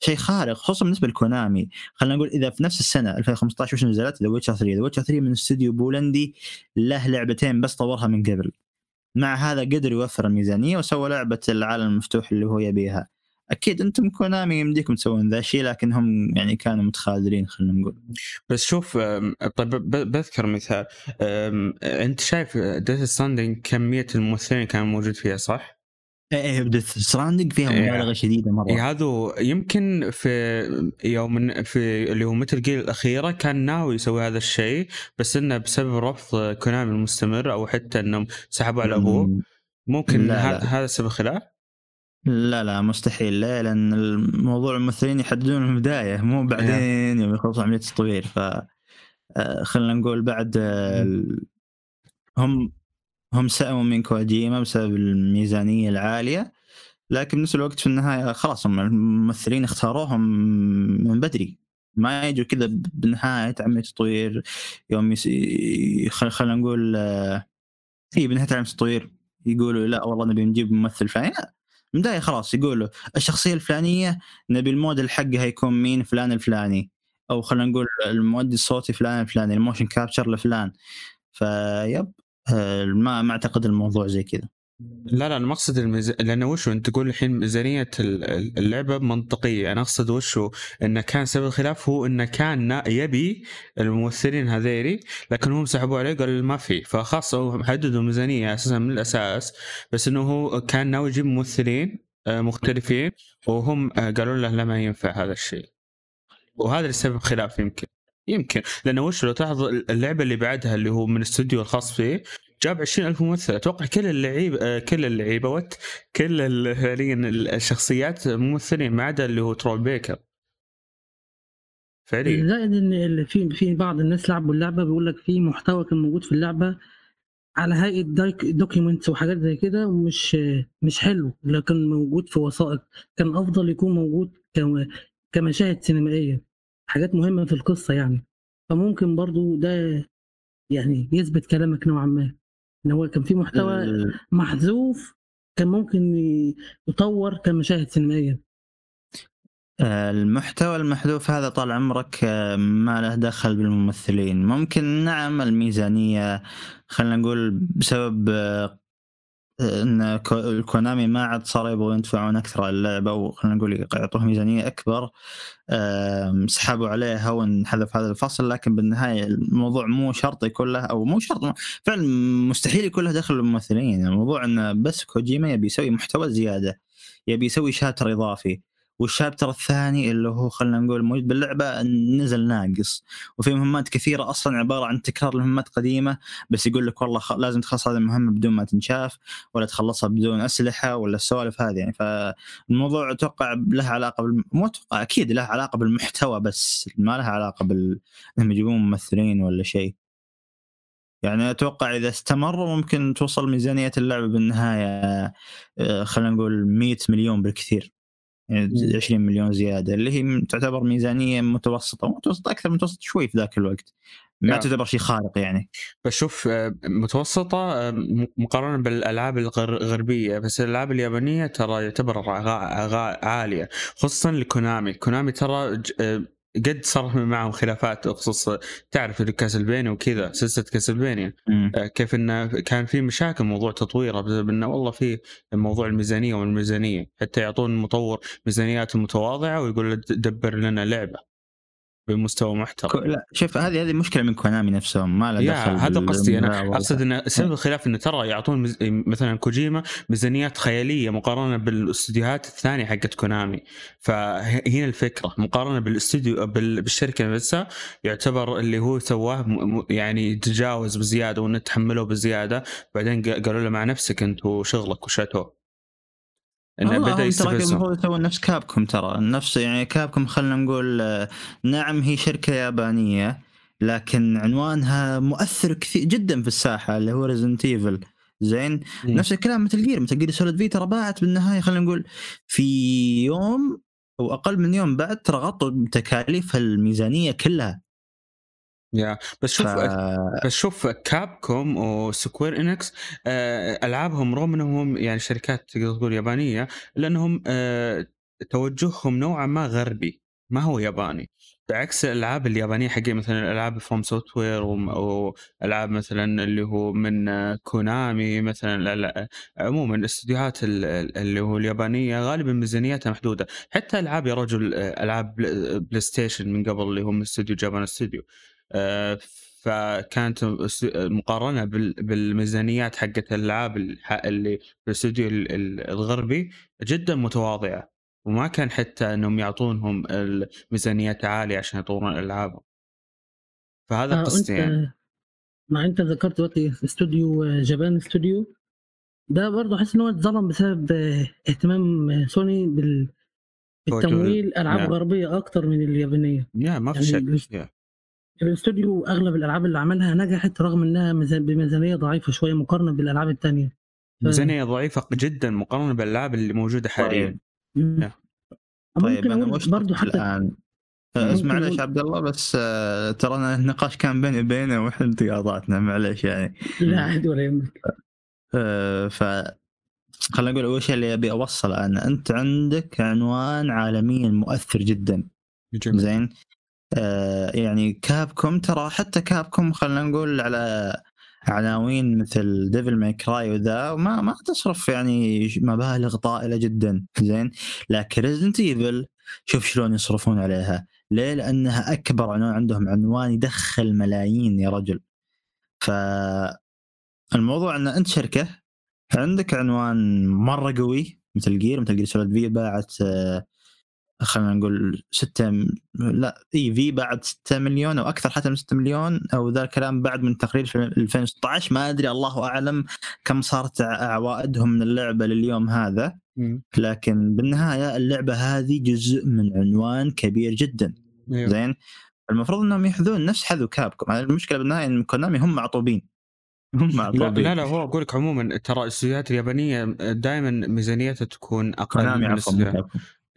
C: شيء خارق خصوصا بالنسبة ل Konami. خلينا نقول إذا في نفس السنة 2015 وش نزلت؟ The Witcher 3 The Witcher 3 من استوديو بولندي له لعبتين بس طورها من قبل. مع هذا قدر يوفر الميزانية وسوى لعبة العالم المفتوح اللي هو يبيها. أكيد أنتم Konami يمديكم تسوون ذا الشيء لكن هم يعني كانوا متخاذلين خلينا نقول
A: بس شوف طيب بذكر مثال أنت شايف Death Stranding كمية الممثلين كان موجود فيها صح؟
C: إيه Death Stranding فيها
A: إيه.
C: مبالغة شديدة مرة
A: إيه هذا يمكن في يوم في اللي هو Metal Gear الأخيرة كان ناوي يسوي هذا الشيء بس إنه بسبب رفض Konami المستمر أو حتى إنهم سحبوا على أبوه
C: مم.
A: ممكن. هذا سبب خلاف؟
C: لا لا مستحيل. ليه لأن الموضوع الممثلين يحددون من البداية مو بعدين يوم يخلصوا عملية التطوير. ف آه، خلينا نقول بعد آه، ال- هم هم سأموا من كوجيما بسبب الميزانية العالية لكن بنفس الوقت في النهاية خلاص هم الممثلين اختاروهم من بدري. ما يجوا كذا بنهاية عملية التطوير يوم يس... خل... خلينا نقول آه، هي بنهاية عملية التطوير يقولوا لا والله نبي نجيب ممثل فلاني لا من البدايه خلاص يقولوا الشخصية الفلانية نبي الموديل حقها يكون مين فلان الفلاني أو خلينا نقول المؤدي الصوتي فلان الفلاني ال motion capture لفلان. فيب آه، ما أعتقد الموضوع زي كذا.
A: لا لا أنا مقصد الميز... لأنه وشو أنت تقول الحين ميزانية ال- ال- اللعبة منطقية. أنا أقصد وشو انه كان سبب الخلاف هو انه كان يبي الممثلين هذيلي لكن هم سحبوا عليه قالوا ما في. فخاص هو حددوا ميزانية أساسا من الأساس بس إنه هو كان ناوي يجيب ممثلين آه، مختلفين وهم آه، قالوا له لا ما ينفع هذا الشيء. وهذا اللي سبب خلاف يمكن. يمكن. لأنه وش لو تلاحظ اللعبة اللي بعدها اللي هو من استوديو الخاص فيه جاب 20000 ممثل. أتوقع كل اللعيبه آه، كل اللعيبه وات كل فعليا الشخصيات ممثلين ما عدا اللي هو ترول بيكر. فعليا.
D: زائد إن ال- في في بعض الناس لعبوا اللعبة بيقول لك في محتوى كان موجود في اللعبة على هيئة دوكيومنتس وحاجات زي كده مش مش حلو لكن موجود في وثائق. كان أفضل يكون موجود كم- كمشاهد سينمائية. حاجات مهمة في القصة يعني. فممكن برضو ده يعني يثبت كلامك نوعا ما. إن هو كان في محتوى محذوف كان ممكن يطور كمشاهد سينمائية.
C: آه، المحتوى المحذوف هذا طال عمرك آه، ما له دخل بالممثلين. ممكن نعم الميزانية خلينا نقول بسبب آه، إن كو- كونامي ما عاد صار يبغوا يدفعون أكثر على اللعبة وخلينا نقول يعطوه ميزانية أكبر. سحبوا عليها وانحذف هذا الفصل لكن بالنهاية الموضوع مو شرط يكون له أو مو شرط فعلا مستحيل يكون له دخل الممثلين الموضوع انه بس كوجيما يبي يسوي محتوى زيادة يبي يسوي شابتر إضافي. والشابتر الثاني اللي هو خلينا نقول موجود باللعبة نزل ناقص. وفي مهمات كثيرة أصلا عبارة عن تكرار لمهمات قديمة بس يقول لك والله خ... لازم تخلص هذه المهمة بدون ما تنشاف ولا تخلصها بدون أسلحة ولا السوالف هذه. يعني فالموضوع أتوقع له علاقة بالم... مو أتوقع أكيد له علاقة بالمحتوى بس ما له علاقة بال إنهم يجيبون ممثلين ولا شيء. يعني أتوقع إذا استمر ممكن توصل ميزانية اللعبة بالنهاية آه، خلينا نقول 100 مليون بالكثير. يعني
A: مم.
C: 20 مليون زيادة اللي هي تعتبر ميزانية متوسطة متوسطة أكثر من متوسط شوي في ذاك الوقت ما
A: نعم.
C: تعتبر شيء خارق يعني
A: بشوف آه، متوسطة آه، م- مقارنة بالألعاب الغر- الغربية بس الألعاب اليابانية ترى يعتبر عالية خصوصا لكونامي كونامي ترى قد صار معهم خلافات بخصوص تعرف كاسلفينيا وكذا سلسلة كاسلفينيا. آه، كيف انه كان في مشاكل موضوع تطويرها بسبب إنه والله في موضوع الميزانية والميزانية. حتى يعطون المطور ميزانيات متواضعة ويقول له دبر لنا لعبة. بمستوى محترم.
C: لا شوف هذه هذه مشكلة من كونامي نفسهم ما له
A: يا
C: دخل
A: هذا قصدي
C: أنا.
A: أقصد إن سبب الخلاف انه ترى يعطون مز... مثلا كوجيما ميزانيات خيالية مقارنة بالأستديوهات الثانية حقت كونامي. فهنا الفكرة. مقارنة بالاستوديو بال... بالشركة نفسها يعتبر اللي هو سواه م... يعني تجاوز بزيادة وانه تحمله بزيادة. بعدين قالوا له مع نفسك أنت وشغلك وشاتوه.
C: إنه
A: بدأ
C: المفروض يسوون نفس Capcom ترى. نفس يعني Capcom خلينا نقول نعم هي شركة يابانية لكن عنوانها مؤثر كثير جدا في الساحة اللي هو Resident Evil زين؟
A: مم.
C: نفس الكلام Metal Gear Metal Gear Solid V ترى باعت بالنهاية خلينا نقول في يوم أو أقل من يوم بعد ترى غطوا تكاليف الميزانية كلها.
A: yeah بس شوف
C: ف...
A: بس شوف Capcom و Square Enix آه، ألعابهم رغم إنهم يعني شركات تقدر تقول يابانية لأنهم آه، توجههم نوعا ما غربي ما هو ياباني. بعكس الألعاب اليابانية حقين مثلا ألعاب FromSoftware والعاب مثلا اللي هو من آه، Konami مثلا لا لا عموما الاستديوهات ال- ال- اللي هو اليابانية غالبا ميزانياتها محدودة. حتى ألعاب يا رجل ألعاب بل- PlayStation من قبل اللي هم استوديو Japan Studio. فكانت است- مقارنة بال- بالميزانيات حقت الألعاب اللي في الاستوديو ال- ال- الغربي جدا متواضعة وما كان حتى إنهم يعطونهم الميزانيات عالية عشان يطورون ألعابهم فهذا
D: آه
A: قصدي
D: انت
A: يعني
D: مع انت ذكرت دلوقتي استوديو آه، جابان استوديو ده برضه حاسس إن هو اتظلم بسبب آه، اهتمام آه، سوني بال بالتمويل ألعاب
A: نعم.
D: غربية أكتر من اليابانية
A: يا ما في
D: يعني
A: شك.
D: الاستوديو أغلب الألعاب اللي عملها نجحت رغم إنها ميزان- بميزانية ضعيفة شوية مقارنة بالألعاب الثانية ف-
A: ميزانية ضعيفة جدا مقارنة بالألعاب اللي موجودة حاليا.
C: طيب
D: مم.
C: طيب
D: ممكن
C: أنا
D: أقول
C: وش
D: برضه
C: حتى
D: الآن.
C: اسمع معلش
D: أقول-
C: عبد الله بس آه، ترى أنا النقاش كان بيني وبينه وإحنا تقاطعتنا معلش يعني.
D: لا عادي ولا يهمك.
C: آه، ف خلينا نقول أول شيء اللي أبي أوصل أنا أنت عندك عنوان عالميا مؤثر جدا.
A: جميل.
C: زين؟ آه يعني Capcom ترى حتى Capcom خلينا نقول على عناوين مثل Devil May Cry وذا ما ما تصرف يعني مبالغ طائلة جدا زين؟ لكن Resident Evil شوف شلون يصرفون عليها. ليه؟ لأنها أكبر عنوان عندهم عنوان يدخل ملايين يا رجل. ف الموضوع ان أنت شركة عندك عنوان مرة قوي Metal Gear Metal Gear Solid V باعت آه، خلينا نقول 6 م- لا إي في بعد 6 مليون أو أكثر حتى من 6 مليون أو ذا الكلام بعد من تقرير في 2016 ما أدري الله أعلم كم صارت عوائدهم من اللعبة لليوم هذا. لكن بالنهاية اللعبة هذه جزء من عنوان كبير جدا.
A: أيوه.
C: زين؟ المفروض إنهم يحذون نفس حذو كابكم. المشكلة بالنهاية إن كونامي هم معطوبين. هم
A: لا
C: معطوبين.
A: لا لا هو أقول لك عموما ترى الاستديوهات اليابانية دائما ميزانيتها تكون أقل
C: كونامي
A: من
C: عفوا.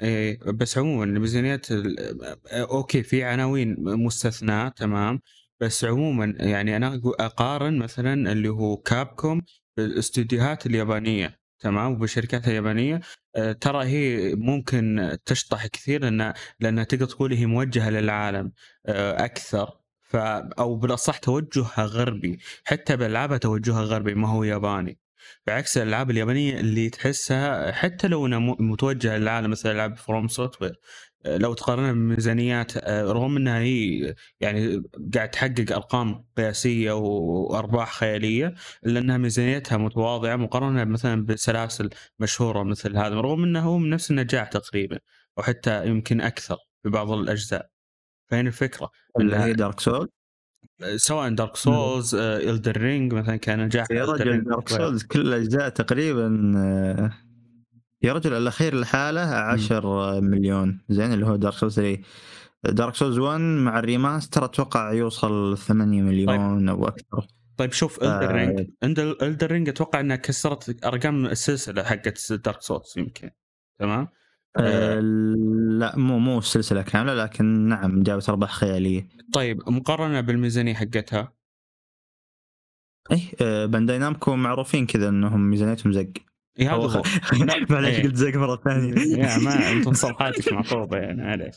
A: إيه بس عموما الميزانيات ال- أوكي في عناوين مستثناة تمام. بس عموما يعني أنا أقو- أقارن مثلا اللي هو كابكوم بالأستديوهات اليابانية تمام وبالشركات اليابانية. آه، ترى هي ممكن تشطح كثير لأن لانها تقدر تقول هي موجهة للعالم آه، أكثر. ف أو بالأصح توجهها غربي حتى بالالعابها توجهها غربي ما هو ياباني. بعكس الألعاب اليابانية اللي تحسها حتى لو إنها متوجهة للعالم مثل ألعاب FromSoftware لو تقارنها بميزانيات آه، رغم إنها هي يعني قاعد تحقق أرقام قياسية وأرباح خيالية إلا إنها ميزانيتها متواضعة مقارنة مثلا بسلاسل مشهورة مثل هذا رغم انه هو من نفس النجاح تقريبا أو حتى يمكن أكثر في بعض الأجزاء. فهنا الفكرة؟
C: اللي هي Dark Souls
A: سواء Dark Souls Elden Ring مثلا كان نجاح
C: يا رجل
A: Dark.
C: Souls كل الأجزاء تقريبا آه، يا رجل الاخير لحاله 10 مليون. زين اللي هو Dark Souls 3 Dark Souls 1 مع ال remaster أتوقع يوصل 8 مليون أو أكثر.
A: طيب شوف. Elden Ring Elden Ring أتوقع إنها كسرت أرقام السلسلة حقت Dark Souls يمكن. تمام؟
C: آه لا مو مو السلسله كاملة لكن نعم جابت أرباح خيالية.
A: طيب مقارنة بالميزانية حقتها؟
C: اي آه Bandai Namco معروفين كذا إنهم ميزانيتهم زق.
A: هذا
C: هو
A: هو.
C: معليش
A: إيه.
C: قلت زق مرة ثانية.
A: يا ما انت مصطلحاتك معقوبه يعني معليش.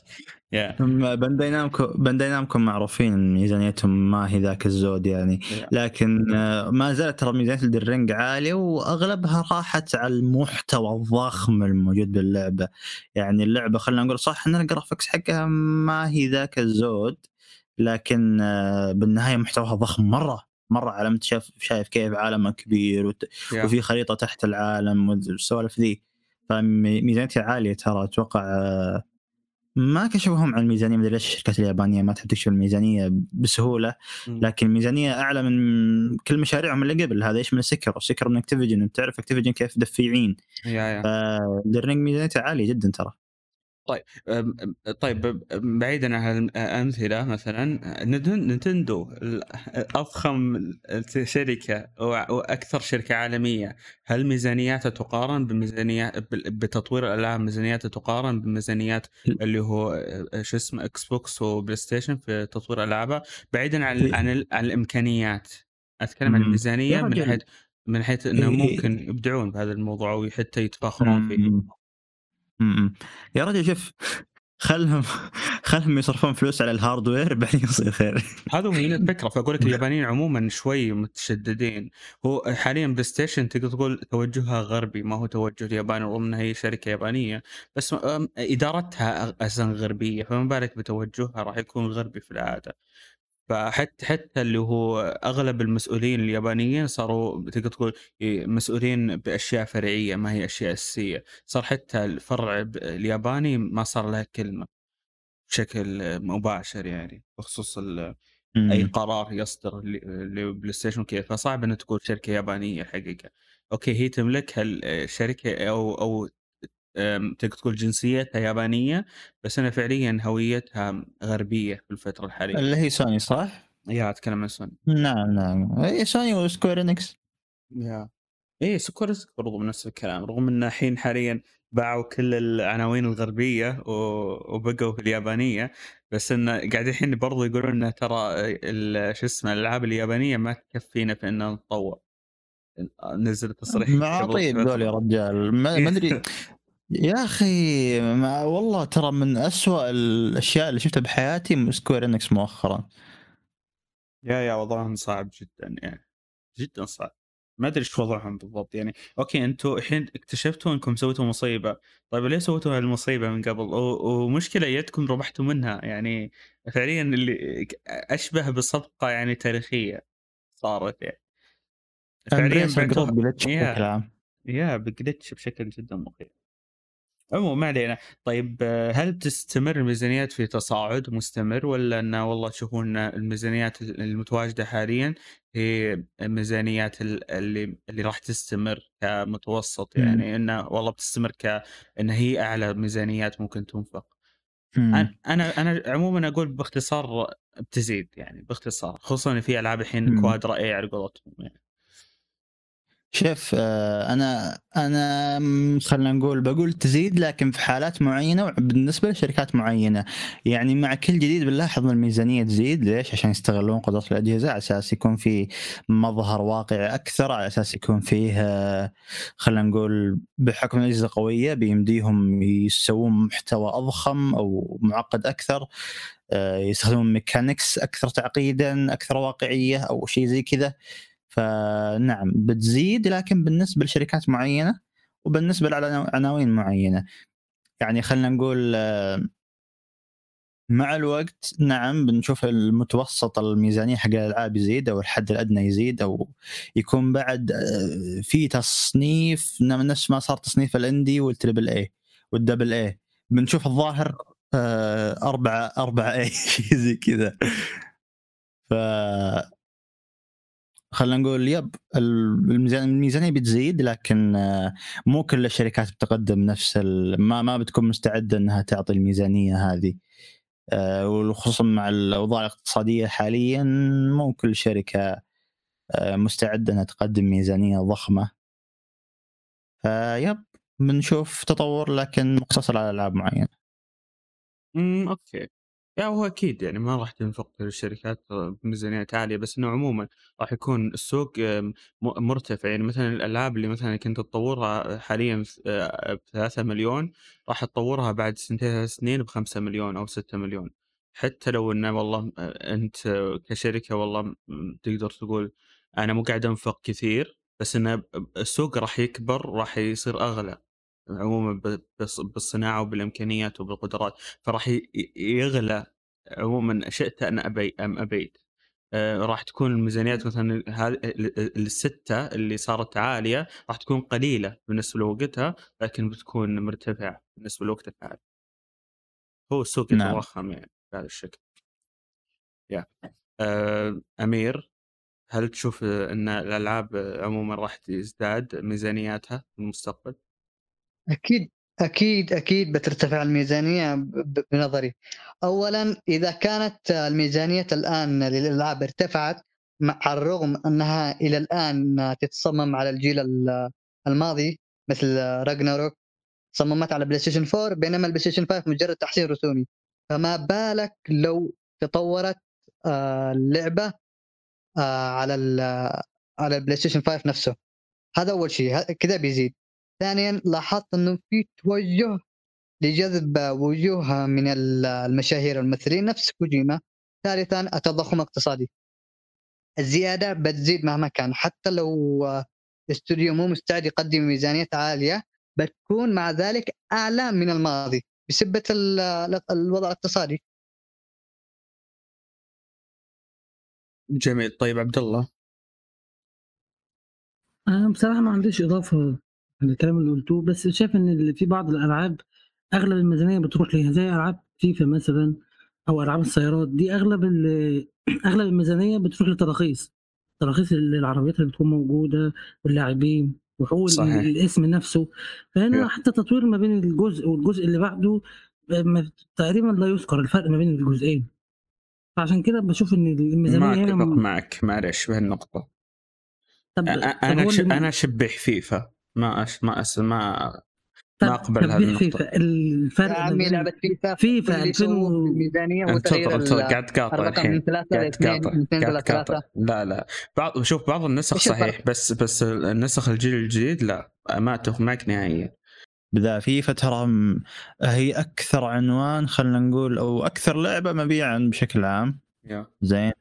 C: yeah. Bandai Namco Bandai Namco معروفين ميزانيتهم ما هي ذاك الزود يعني. لكن آه، ما زالت ترى ميزانية Elden Ring عالية وأغلبها راحت على المحتوى الضخم الموجود باللعبة. يعني اللعبة خلينا نقول صح إن ال graphics حقها ما هي ذاك الزود لكن آه، بالنهاية محتواها ضخم مرة. مرة على انت شايف شايف كيف عالمها كبير وت...
A: yeah.
C: وفي خريطة تحت العالم والسوالف ذي. فميزانيتها عالية ترى أتوقع آه، ما كشفوهم عن الميزانية مدري ليش الشركات اليابانية ما تحب تكشف الميزانية
A: بسهولة.
C: لكن ميزانية أعلى من كل مشاريعهم اللي قبل هذا إيش من Sekiro و Sekiro من Activision أنت تعرف Activision كيف دفيعين.
A: يا يا
C: فالرينج ميزانيته عالية جدا ترى.
A: أم- طيب بعيدا عن الامثله مثلا نتن- نتندو أضخم شركة وأكثر شركة عالمية. هل ميزانياتها تقارن بميزانيات بتطوير الألعاب ميزانياتها تقارن بميزانيات اللي هو شو اسمه إكس بوكس وبلاي ستيشن في تطوير ألعابها؟ بعيدا عن
C: في-
A: عن, عن الإمكانيات. أتكلم عن.
C: الميزانية
A: من. حيث من حيث إنه
C: إيه.
A: ممكن يبدعون بهذا الموضوع وحتى يتفاخرون فيه.
C: مم. يا رجل شوف خلهم خلهم يصرفون فلوس على ال hardware بعدين يصير خير.
A: هذا هو الفكرة فأقول لك اليابانيين عموما شوي متشددين. هو حاليا بلاي ستيشن تقدر تقول توجهها غربي ما هو توجه ياباني رغم إنها هي شركة يابانية. بس إدارتها أساسا غربية فما بالك بتوجهها راح يكون غربي في العادة. فحتى حتى اللي هو أغلب المسؤولين اليابانيين صاروا تقدر تقول مسؤولين بأشياء فرعية ما هي أشياء أساسية. صار حتى الفرع الياباني ما صار له كلمة بشكل مباشر يعني بخصوص
C: أي.
A: قرار يصدر لبلاي ستيشن كذا فصعب ان تكون شركة يابانية الحقيقة okay هي تملكها الشركة أو أو تقدر تقول جنسيتها يابانية بس أنا فعليا هويتها غربية في الفترة الحالية.
C: اللي هي سوني صح؟
A: يا أتكلم عن سوني.
C: نعم نعم. هي سوني وسكوير إنكس.
A: يا. إيه سكوير برضو نفس الكلام رغم إن الحين حاليا باعوا كل العناوين الغربية وبقوا في اليابانية بس انه قاعد الحين برضو يقولون إنه ترى شو اسمه الألعاب اليابانية ما تكفينا في ان نتطور. نزل تصريح
C: معاطيب ذول يا. رجال. ما أدري. يا أخي ما والله ترى من أسوأ الأشياء اللي شفتها بحياتي سكوير إنكس مؤخرا.
A: يا يا وضعهم صعب جدا يعني جدا صعب. ما أدري إيش وضعهم بالضبط. يعني okay أنتم الحين اكتشفتوا إنكم سويتوا مصيبة. طيب ليه سويتوا هالمصيبة من قبل؟ ومشكلة يدكم ربحتوا منها. يعني فعليا اللي أشبه بصفقة يعني تاريخية صارت يعني.
C: امبريس
A: بعتوها-
C: جروب جلتش
A: يا.
C: بشكل عام
A: يا بجلتش بشكل جدا مخيف. عموما ما علينا طيب آه، هل تستمر الميزانيات في تصاعد مستمر ولا انه والله تشوفون الميزانيات المتواجدة حاليا هي الميزانيات ال- اللي اللي راح تستمر كمتوسط. يعني انه والله بتستمر ك إن هي أعلى ميزانيات ممكن تنفق. أنا أنا عموما أقول باختصار بتزيد يعني باختصار خصوصا في ألعاب الحين
C: مم.
A: كوادرا اي على قولتهم يعني
C: شوف آه، أنا أنا خلينا نقول بقول تزيد لكن في حالات معينة وبالنسبة لشركات معينة. يعني مع كل جديد بنلاحظ إن الميزانية تزيد. ليش؟ عشان يستغلون قدرات الأجهزة على أساس يكون في مظهر واقعي أكثر على أساس يكون فيه آه، خلينا نقول بحكم الاجهزه قوية بيمديهم يسوون محتوى أضخم أو معقد أكثر آه، يستخدمون mechanics أكثر تعقيدا أكثر واقعية أو شيء زي كذا. فنعم بتزيد لكن بالنسبة لشركات معينة وبالنسبة لعناوين معينة. يعني خلينا نقول آه، مع الوقت نعم بنشوف المتوسط الميزانية حق الألعاب يزيد أو الحد الأدنى يزيد أو يكون بعد آه، في تصنيف نفس ما صار تصنيف ال indie وال triple A والدبل اي بنشوف الظاهر آه، أربعة أربعة اي زي كذا. ف خلينا نقول يب الميزان- الميزانية بتزيد لكن آه، مو كل الشركات بتقدم نفس ما ما بتكون مستعدة إنها تعطي الميزانية هذه. آه، وخصوصا مع الاوضاع الاقتصاديه حاليا مو كل شركة آه، مستعدة إنها تقدم ميزانية ضخمة. فيب بنشوف تطور لكن مقتصر على ألعاب معينة.
A: امم أوكي. يا هو أكيد يعني ما راح تنفق الشركات بميزانيات عالية بس إنه عموما راح يكون السوق مرتفع. يعني مثلا الألعاب اللي مثلا كنت تطورها حاليا ب 3 مليون راح تطورها بعد سنتين ثلاث سنين ب 5 مليون أو 6 مليون. حتى لو إنه والله آه، أنت كشركة والله تقدر تقول أنا مو قاعد أنفق كثير بس إنه السوق راح يكبر راح يصير أغلى. عموما بالصناعة وبالإمكانيات وبالقدرات فراح يغلى عموما شئت ان ابي أم أبيت آه، راح تكون الميزانيات مثلا الستة اللي صارت عالية راح تكون قليلة بالنسبة لوقتها لكن بتكون مرتفعة بالنسبة لوقت الحالي. هو السوق
C: نعم.
A: يتضخم يعني بهذا الشكل. يا آه، أمير هل تشوف أن الألعاب عموما راح تزداد ميزانياتها في المستقبل؟
B: أكيد أكيد أكيد بترتفع الميزانية بنظري. اولا إذا كانت الميزانية الآن للألعاب ارتفعت مع الرغم أنها إلى الآن تتصمم على الجيل ال- الماضي مثل راجناروك صممت على بلاي ستيشن 4 بينما البلاي ستيشن 5 مجرد تحسين رسومي. فما بالك لو تطورت آه، اللعبة آه، على على البلاي ستيشن 5 نفسه؟ هذا أول شيء كذا بيزيد. ثانيا لاحظت إنه في توجه لجذب وجوه من ال- المشاهير والممثلين نفس كوجيما. ثالثا التضخم الاقتصادي. الزيادة بتزيد مهما كان. حتى لو الاستوديو مو مستعد يقدم ميزانيات عالية بتكون مع ذلك أعلى من الماضي ال- الوضع الاقتصادي.
A: جميل. طيب عبد الله
D: أنا بصراحة ما عنديش إضافة للكلام اللي قلتوه بس شايف إن اللي في بعض الألعاب أغلب الميزانية بتروح ليها زي ألعاب فيفا مثلا أو ألعاب السيارات دي أغلب ال- أغلب الميزانية بتروح للتراخيص تراخيص العربيات اللي بتكون موجودة واللاعبين وحقوق
A: صحيح.
D: الاسم نفسه فهنا
A: يا.
D: حتى تطوير ما بين الجزء والجزء اللي بعده ما- تقريبا لا يذكر الفرق ما بين الجزئين فعشان كده بشوف إن الميزانية
A: ما
D: هنا
A: اتفق معك معلش بهالنقطة
D: طب أنا
A: ش... أنا اشبح فيفا ما أش... ما أس... ما ما هذه
D: ليه
A: النقطة.
D: فيفا الفرق
B: عمي لعبه فيفا
D: فيفا
B: كل اللي
D: 2000
B: سووه
D: و-
B: في الميزانيه هو
A: انتظر
B: تغيير
A: انتظر
B: ال-
A: قاعد تقاطع الحين.
B: من ثلاثة
A: قاعد تقاطع. قاعد تقاطع.
B: ثلاثة.
A: لا لا. بعض شوف بعض النسخ؟ صحيح بس بس النسخ الجيل الجديد لا ما معك نهائيا.
C: بذا فيفا ترى هي أكثر عنوان خلينا نقول أو أكثر لعبة مبيعا بشكل عام. زين.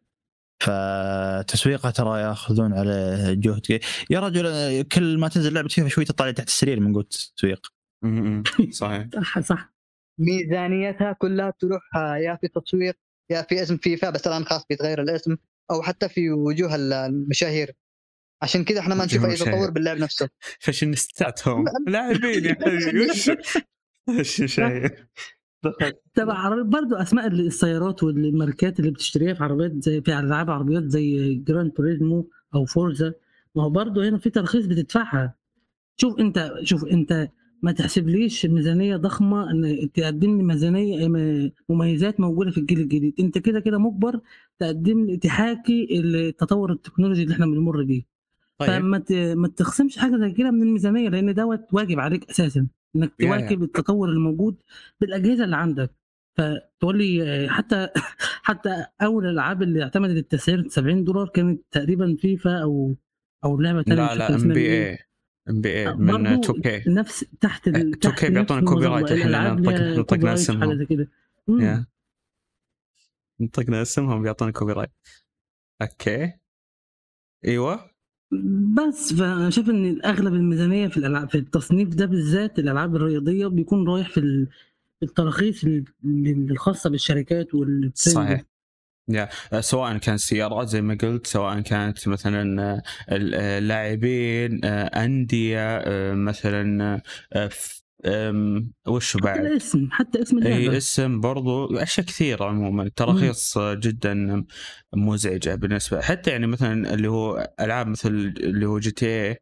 C: فتسويقها ترى ياخذون عليه جهد. يا رجل كل ما تنزل لعبة فيفا شوي تطلع تحت السرير من قوة التسويق.
A: صحيح.
D: صح صح.
B: ميزانيتها كلها تروح آه، يا في تسويق يا في اسم فيفا بس الآن خلاص بيتغير الاسم أو حتى في وجوه ال- المشاهير. عشان كذا إحنا ما نشوف
A: أي.
B: تطور باللعب نفسه.
A: فاشينيستات هم لاعبين يا حبيبي. وش
D: تبع برضه اسماء السيارات والماركات اللي بتشتريها في عربيات زي في ألعاب عربيات زي جراند توريزمو أو فورزا ما هو برضه هنا في ترخيص بتدفعها. شوف انت شوف أنت ما تحسبليش ميزانية ضخمة إن تقدم لي ميزانيه مميزات موجودة في الجيل الجديد. أنت كده كده مجبر تقدم لي تحاكي التطور التكنولوجي اللي إحنا بنمر بيه.
A: طيب.
D: فما. ما تخصمش حاجة زي كده من الميزانية لأن دوت واجب عليك
A: أساسا. إنك.
D: تواكب التطور الموجود بالأجهزة اللي عندك فتقول لي آه، حتى حتى أول الألعاب اللي اعتمدت التسعير 70 دولار كانت تقريبا فيفا أو أو لعبة ثانية
A: لا لا ام بي اي ام بي اي من
D: برضو
A: 2K
D: نفس تحت ال...
A: 2K
D: تحت
A: بيعطونا copyright
D: المظلة.
A: الحين، نطقنا اسمهم.
D: حاجة زي كده مم.
A: يا. نطقنا اسمهم بيعطونا copyright okay إيوه
D: بس فانا شايف إن أغلب الميزانية في الألعاب في التصنيف ده بالذات الألعاب الرياضية بيكون رايح في ال- في التراخيص ال- ال- الخاصة بالشركات
A: صحيح. يا سواء كان سيارات زي ما قلت سواء كانت مثلا آه، اللاعبين آه، أندية آه، مثلا آم، وش
D: حتى
A: بعد؟
D: الاسم حتى اسم
A: إي
D: اللعبة.
A: اسم برضو أشياء كثيرة عموما. تراخيص جدا مزعجة بالنسبة حتى يعني مثلا اللي هو ألعاب مثل اللي هو GTA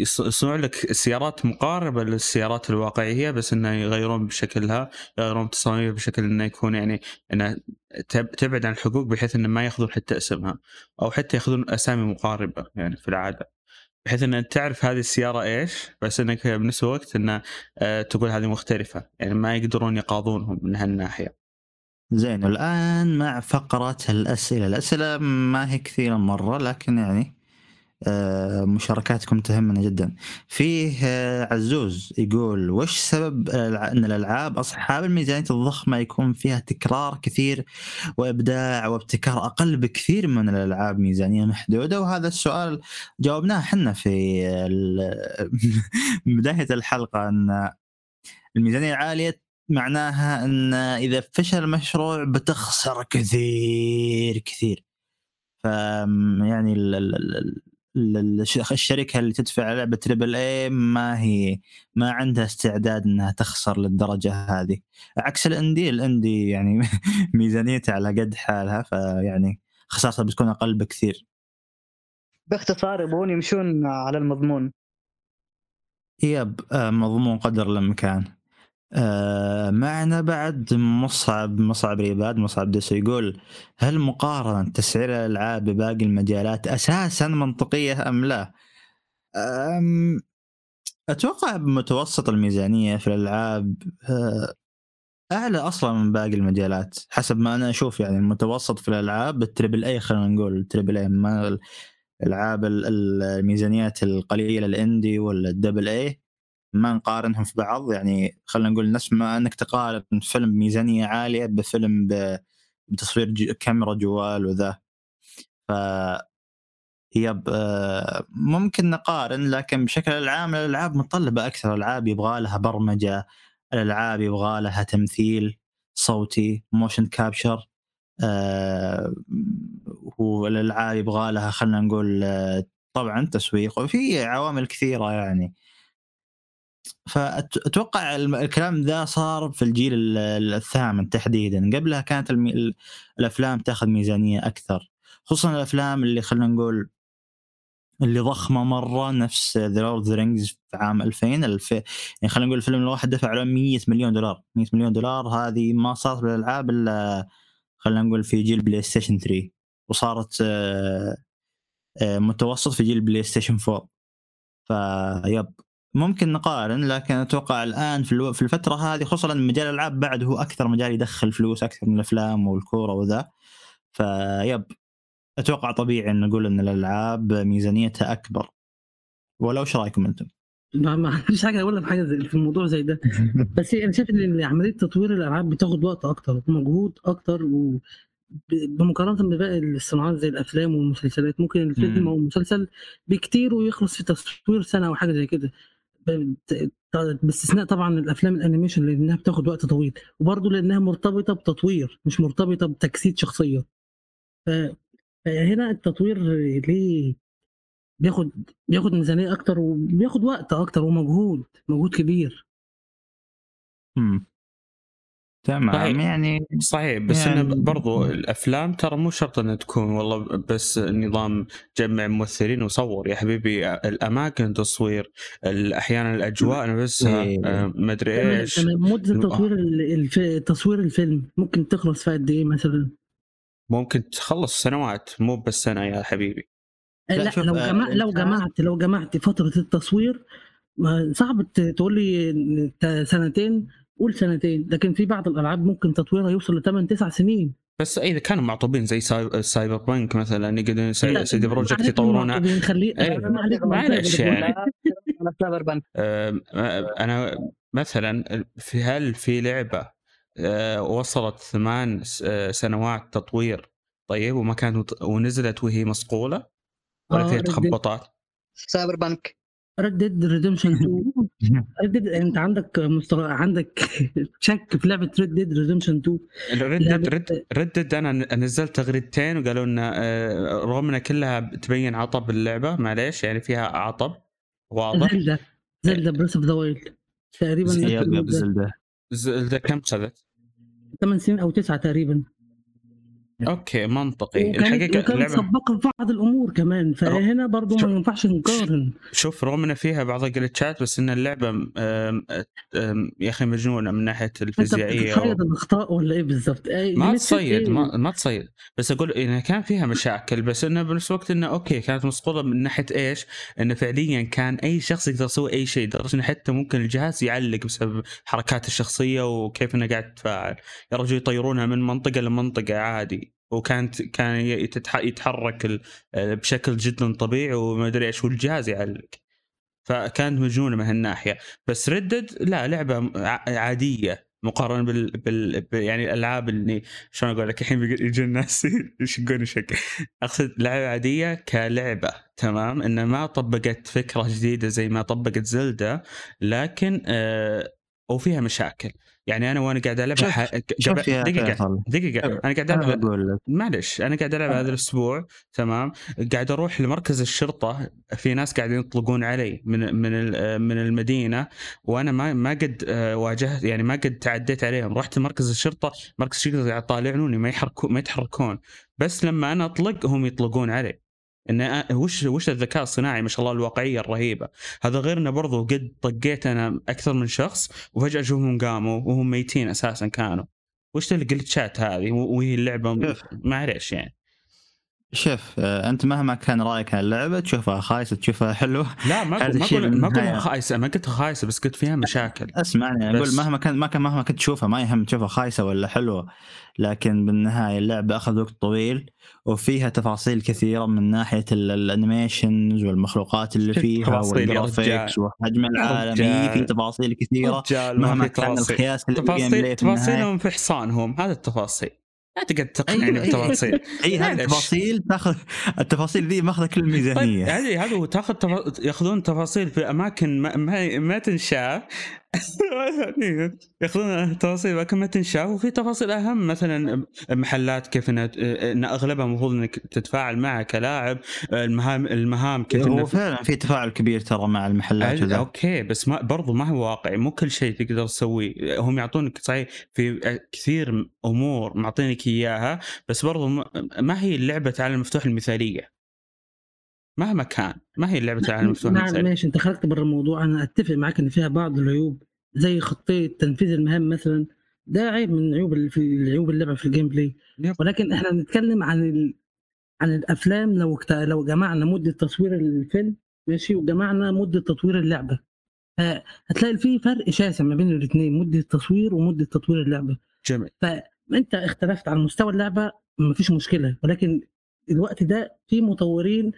A: يصنعوا لك سيارات مقاربة للسيارات الواقعية بس إنه يغيرون بشكلها يغيرون تصاميمها بشكل إنه يكون يعني إنه تب- تبعد عن الحقوق بحيث إنه ما يأخذون حتى اسمها أو حتى يأخذون أسامي مقاربة يعني في العادة. بحيث إن تعرف هذه السيارة إيش بس إنك بنفس الوقت انه آه، تقول هذه مختلفة. يعني ما يقدرون يقاضونهم من هالناحية.
C: زين والان مع فقرة الأسئلة، الأسئلة ما هي كثيرة مرة لكن يعني مشاركاتكم تهمنا جدا. فيه آه، عزوز يقول وش سبب إن الألعاب أصحاب الميزانية الضخمة يكون فيها تكرار كثير وإبداع وابتكار أقل بكثير من الألعاب ميزانية محدودة وهذا السؤال جاوبناه حنا في بداية الحلقة إن الميزانية العالية معناها إن إذا فشل المشروع بتخسر كثير كثير ف يعني ال ال ال ال- الش- الشركة اللي تدفع لعبة تريبل اي ما هي ما عندها استعداد إنها تخسر للدرجة هذه. عكس الاندي الاندي يعني ميزانيته على قد حالها فيعني خسارتها بتكون أقل بكثير.
B: باختصار يبغون يمشون على المضمون.
C: يب آه، مضمون قدر الإمكان. آه، معنا بعد مصعب مصعب ريباد مصعب دسو يقول هل مقارنة تسعير الألعاب بباقي المجالات أساسا منطقية أم لا؟ أم أتوقع بمتوسط الميزانية في الألعاب آه، أعلى أصلا من باقي المجالات حسب ما أنا أشوف يعني المتوسط في الألعاب ال triple A خلينا نقول ال triple A ما الألعاب ال- ال- الميزانيات القليلة ال indie ولا ال double A ما نقارنهم في بعض يعني خلينا نقول نفس ما إنك تقارن فيلم ميزانية عالية بفيلم بتصوير كاميرا جوال وذا. ف آه، ممكن نقارن لكن بشكل عام الألعاب متطلبة أكثر. الألعاب يبغى لها برمجة الألعاب يبغى لها تمثيل صوتي motion capture آه والألعاب يبغى لها خلينا نقول آه، طبعا تسويق. وفي عوامل كثيرة يعني. فأتوقع الكلام ذا صار في الجيل ال- ال- الثامن تحديدا. قبلها كانت المي... ال- الأفلام تأخذ ميزانية أكثر خصوصا الأفلام اللي خلينا نقول اللي ضخمة مرة نفس ذا Lord Rings في عام 2000 الف... يعني خلينا نقول الفيلم الواحد دفع له 100 مليون دولار. 100 مليون دولار هذه ما صارت بالألعاب إلا خلينا نقول في جيل PlayStation 3 وصارت آه، آه، متوسط في جيل PlayStation 4 فيب ممكن نقارن لكن أتوقع الآن في الو- في الفترة هذه خصوصا ان مجال الألعاب بعد هو أكثر مجال يدخل فلوس أكثر من الأفلام والكورة وذا فيب أتوقع طبيعي إن نقول إن الألعاب ميزانيتها أكبر ولا وش رأيكم أنتم؟
D: ما ما فيش حاجة اقولها في حاجة زي في الموضوع زي ده بس أنا شايف إن عملية تطوير الألعاب بتاخد وقت أكتر ومجهود أكتر و بمقارنة بباقي الصناعات زي الأفلام والمسلسلات ممكن الفيلم. أو المسلسل بكتير ويخلص في تصوير سنة أو حاجة زي كده باستثناء طبعا الأفلام الأنيميشن لانها بتاخد وقت طويل وبرضه لأنها مرتبطة بتطوير مش مرتبطة بتجسيد شخصية. فهنا التطوير ليه بياخد بياخد ميزانية أكتر وبياخد وقت أكتر ومجهود مجهود كبير.
C: امم تمام
A: صحيح.
C: يعني
A: صحيح بس
C: يعني-
A: انه برضو الأفلام ترى مو شرط إنها تكون والله بس نظام جمع ممثلين وصور. يا حبيبي الأماكن تصوير أحيانا الأجواء نفسها
C: إيه.
A: آه، مدري
D: تمام
A: إيش.
D: تمام مده تصوير ال- الف... تصوير الفيلم. ممكن تخلص في قد إيه مثلا؟
A: ممكن تخلص سنوات مو بس سنة يا حبيبي.
C: لا،
D: لا
C: شوف،
D: لو
C: آه،
D: جمع لو جمعت لو جمعت فترة التصوير ما صعب ت- تقول لي سنتين قول سنتين لكن في بعض الألعاب ممكن تطويرها يوصل ل 8 9 سنين
A: بس إذا كانوا معطوبين زي ساي- Cyberpunk مثلا يقدرون CD
D: Projekt
A: يطورونها إيه، معلش. يعني. Cyberpunk أنا مثلا في هل في لعبة وصلت ثمان س- سنوات تطوير طيب وما كانت ونزلت وهي مصقوله ولا
D: آه،
A: فيها
D: Red Dead.
A: تخبطات
B: Cyberpunk
D: Red Dead Redemption 2 Red Dead انت عندك مستر... عندك شك في لعبة Red Dead Redemption 2
A: Red
D: لعبة-
A: Red Red أنا نزلت تغريدتين وقالوا إن آه، رغم إن كلها تبين عطب اللعبة معليش يعني فيها عطب واضح.
D: Zelda Zelda Breath of the Wild تقريبا.
C: Zelda
A: Zelda. كم خذت؟
D: ثمان سنين أو تسعة تقريبا.
A: okay منطقي
D: وكانت
A: الحقيقة
D: وكانت
A: اللعبة
D: سباقه في بعض الأمور كمان فهنا برضو
A: شوف.
D: ما ينفعش نقارن
A: شوف رغم ان فيها بعض الجلتشات بس إن اللعبة آم، آم، يا أخي مجنونة من ناحية
D: أنت
A: الفيزيائية
D: بتصيد الاخطاء ولا إيه بالظبط؟ إيه،
A: ما تصيد
D: إيه؟
A: ما, ما تصيد بس أقول انه كان فيها مشاكل بس انه بنفس الوقت انه أوكي كانت مسقوطه من ناحية إيش؟ انه فعليا كان أي شخص يقدر يسوي أي شيء لدرجة إنه حتى ممكن الجهاز يعلق بسبب حركات الشخصية وكيف إنه قاعد تتفاعل يا رجل يطيرونها من منطقة لمنطقة عادي وكانت كان يتحرك ال- بشكل جدا طبيعي وما أدري إيش والجهاز يعلق. فكانت مجنونة من هالناحية. بس ردد لا لعبة عادية مقارنة بال, بال... يعني الألعاب اللي شلون أقول لك؟ الحين يجي الناس يشقون شك أقصد لعبة عادية كلعبة تمام؟ انها ما طبقت فكرة جديدة زي ما طبقت زلدة لكن آه وفيها مشاكل. يعني أنا وأنا قاعد العبها ح...
C: يا
A: دقيقة
C: دقيقة.
A: أنا قاعد
C: ألعب
A: معلش أنا قاعد ألعب هذا الأسبوع تمام؟ قاعد أروح لمركز الشرطة في ناس قاعدين يطلقون علي من من من المدينة وأنا ما ما قد آه، واجهت يعني ما قد تعديت عليهم. رحت لمركز الشرطة مركز الشرطة قاعد يطالعوني ما يحركون ما يتحركون. بس لما أنا أطلق هم يطلقون علي. إن وش وش الذكاء الصناعي ما شاء الله الواقعية الرهيبة. هذا غير إنه برضو قد طقيت أنا أكثر من شخص وفجأة أشوفهم قاموا وهم ميتين أساسا كانوا. وش الجلتشات هذه؟ وهي
C: اللعبة.
A: معليش يعني.
C: شوف آه، أنت مهما كان رأيك عن اللعبة تشوفها خايسة تشوفها حلوة.
A: لا ما
C: أقول
A: ما
C: أقول.
A: خايسة ما قلت خايسة بس قلت فيها مشاكل.
C: أسمعني أقول
A: بس-
C: مهما كان ما كان مهما كنت تشوفها ما يهم تشوفها خايسة ولا حلوة. لكن بالنهاية اللعبة أخذ وقت طويل وفيها تفاصيل كثيرة من ناحية ال- ال animations والمخلوقات اللي فيها وال
A: graphics.
C: وحجم العالم. إيه، في تفاصيل
A: كثيرة.
C: مهما كان القياس اللي
A: تفاصيل تفاصيلهم في حصانهم هذا التفاصيل. لا تقعد تقنعني
C: أيوة،.
A: بالتفاصيل
C: أي هذه. التفاصيل تاخذ التفاصيل ذي ماخذة كل
A: طيب
C: الميزانيه
A: هذه هذا تاخذ. ياخذون تفاصيل في أماكن ما ما, ما تنشاف ياخذون تفاصيل اماكن ما تنشاف. وفي تفاصيل أهم مثلا محلات كيف إنها إن أغلبها المفروض إنك تتفاعل معها كلاعب. المهام المهام كيف
C: هو فعلا في تفاعل كبير ترى مع المحلات وذا.
A: okay بس ما برضو ما هو واقعي. مو كل شيء تقدر تسويه. هم يعطونك صحيح في كثير أمور معطينك إياها بس برضو ما- هي لعبه العالم المفتوح المثالية. مهما كان ما هي لعبه العالم المفتوح
D: نعم
A: المثاليه
D: ماشي. انت خرجت بره الموضوع. أنا أتفق معاك إن فيها بعض العيوب زي خطية تنفيذ المهام مثلا. ده عيب من عيوب في عيوب اللعبة في ال
A: gameplay.
D: ولكن إحنا بنتكلم عن ال... عن الأفلام. لو اكت... لو جمعنا مدة تصوير الفيلم ماشي وجمعنا مدة تطوير اللعبة. هتلاقي في فرق شاسع ما بين الاثنين مدة التصوير ومدة تطوير اللعبة.
A: جميل.
D: فانت اختلفت على مستوى اللعبة مفيش مشكلة. ولكن الوقت ده في مطورين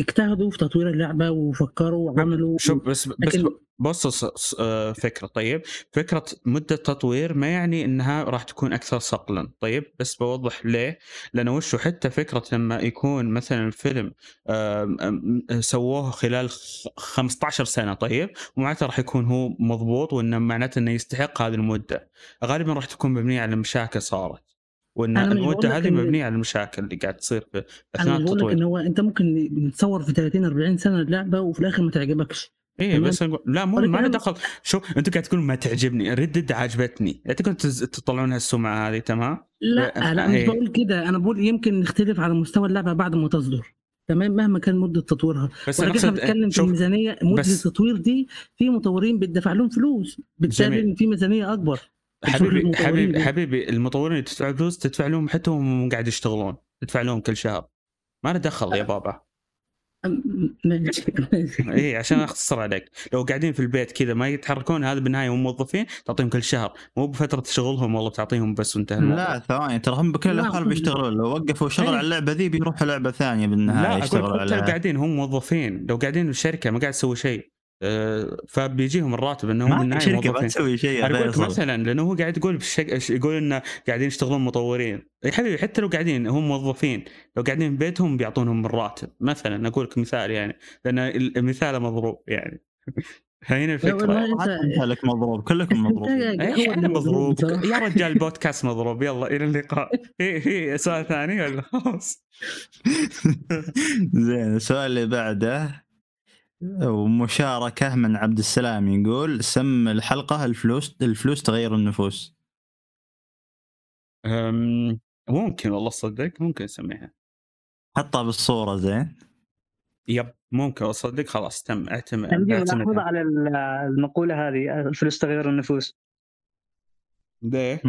D: اجتهدوا في تطوير اللعبة وفكروا وعملوا
A: شوف بس بس
D: لكن-
A: بص آه، فكرة. طيب فكرة مدة تطوير ما يعني إنها راح تكون أكثر صقلا. طيب بس بوضح ليه. لأنه وشو حتى فكرة لما يكون مثلا الفيلم آم، آم، سووه خلال خ- 15 سنة طيب ومعناته راح يكون هو مضبوط وإنه معناته إنه يستحق هذه المدة. غالبا راح تكون مبنية على مشاكل صارت.
D: وإن
A: المده هذه مبنية على المشاكل اللي قاعد تصير في
D: أنا
A: اثناء
D: مش بقول لك ان
A: التطوير
D: هو أنت ممكن تصور في 30 40 سنة اللعبه وفي الآخر ما تعجبكش. إيه.
A: بس أقول- لا مو ما له دخل. شوف أنتم قاعد تقولون ما تعجبني. ردد عجبتني تكون تز- تطلعون هالسمعة هذه تمام؟
D: لا لا مش
A: إيه.
D: بقول كده. أنا بقول يمكن نختلف على مستوى اللعبة بعد ما تصدر. تمام؟ مهما كان مدة تطويرها.
A: بس أنا
D: ولكن إحنا
A: أقصد
D: بنتكلم في الميزانية
A: مدة
D: التطوير دي في مطورين بتدفع لهم فلوس. بالتالي في ميزانية أكبر.
A: حبيبي حبيبي. حبيبي المطورين اللي تدفع فلوس تدفع لهم حتى وهم قاعد يشتغلون تدفع لهم كل شهر. ما له دخل يا بابا. اي عشان أختصر عليك. لو قاعدين في البيت كذا ما يتحركون هذا بالنهاية هم موظفين تعطيهم كل شهر. مو بفترة شغلهم والله بتعطيهم بس وانتهى الموضوع.
C: لا ثواني ترى هم بكل
D: لا، الأحوال
C: بيشتغلون. لو وقفوا شغل
A: إيه.
C: على اللعبة ذي بيروحوا لعبة ثانية بالنهاية
A: لا
C: يشتغلوا عليها
A: قاعدين هم موظفين. لو قاعدين في الشركة ما قاعد تسوي شيء. فبيجيهم الراتب انهم
C: ما في شركه ما تسوي شيء
A: أنا
C: أقول.
A: مثلا لأنه هو قاعد يقول بالشك... يقول إنه قاعدين يشتغلون مطورين. يا حبيبي حتى لو قاعدين هم موظفين لو قاعدين في بيتهم بيعطونهم الراتب. مثلا أقول لك مثال يعني لأن المثال مضروب يعني. هنا
C: الفكرة. أنت لك مضروب كلكم
A: اي
D: هو إحنا
A: مضروب. يا رجال البودكاست مضروب. يلا إلى اللقاء. في في سؤال ثاني ولا؟ خلاص.
C: زين السؤال اللي بعده. ومشاركة من عبد السلام يقول سم الحلقة الفلوس الفلوس تغير النفوس.
A: أم، ممكن والله صدق ممكن نسميها
C: حطها بالصورة زين.
A: يب ممكن اصدق خلاص تم اعتمد
E: عندي. ملاحظه على ال- المقولة هذه الفلوس تغير النفوس.
A: ليه؟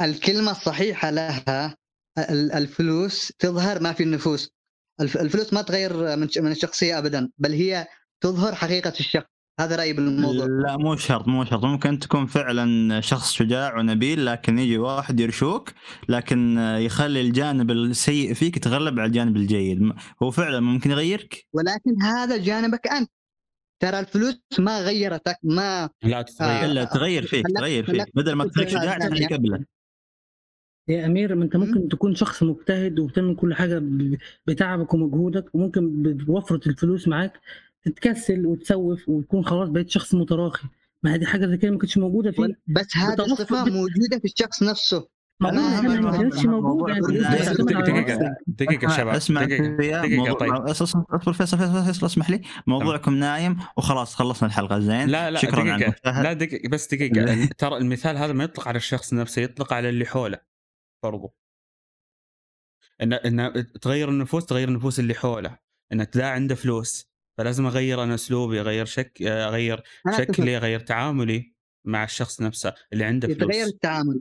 B: الكلمة الصحيحة لها ال- الفلوس تظهر ما في النفوس. الفلوس ما تغير من الشخصية ابدا بل هي تظهر حقيقة الشخص. هذا رأيي بالموضوع.
C: لا مو شرط مو شرط. ممكن تكون فعلا شخص شجاع ونبيل لكن يجي واحد يرشوك لكن يخلي الجانب السيء فيك يتغلب على الجانب الجيد. هو فعلا ممكن يغيرك؟
B: ولكن هذا جانبك أنت. ترى الفلوس ما غيرتك ما
A: لا تتغير
C: الا تغير فيك تغير فيك. بدل ما تخليك شجاع. تخليك قبله
D: يا أمير ما أنت ممكن تكون شخص مجتهد وبتعمل كل حاجة ب- بتعبك ومجهودك وممكن بوفره الفلوس معاك تتكسل وتسوف وتكون خلاص بقيت شخص متراخي. ما هي دي حاجة زي كده ما كانتش موجودة فيه.
B: بس هذه الصفه
D: بت-
B: موجودة في الشخص نفسه.
D: ما
B: أنا-
D: كانتش موجوده يعني
A: دقيقة
C: اسمع-
A: شباب أسمع
C: موضوع-
A: طيب.
C: اصبر أصبر فيصل اسمح لي. موضوعكم نايم وخلاص خلصنا الحلقة. زين.
A: لا لا
C: شكرا
A: دقيقة. لا دقيقة بس دقيقة. ترى المثال هذا ما يطلق على الشخص نفسه يطلق على اللي حوله. برضو. إن إن تغير النفوس تغير النفوس اللي حوله. إن ذا عنده فلوس فلازم أغير أنا أسلوبي أغير شك
B: أغير.
A: شكلي أغير تعاملي مع الشخص نفسه اللي عنده
B: يتغير
A: فلوس.
B: التعامل.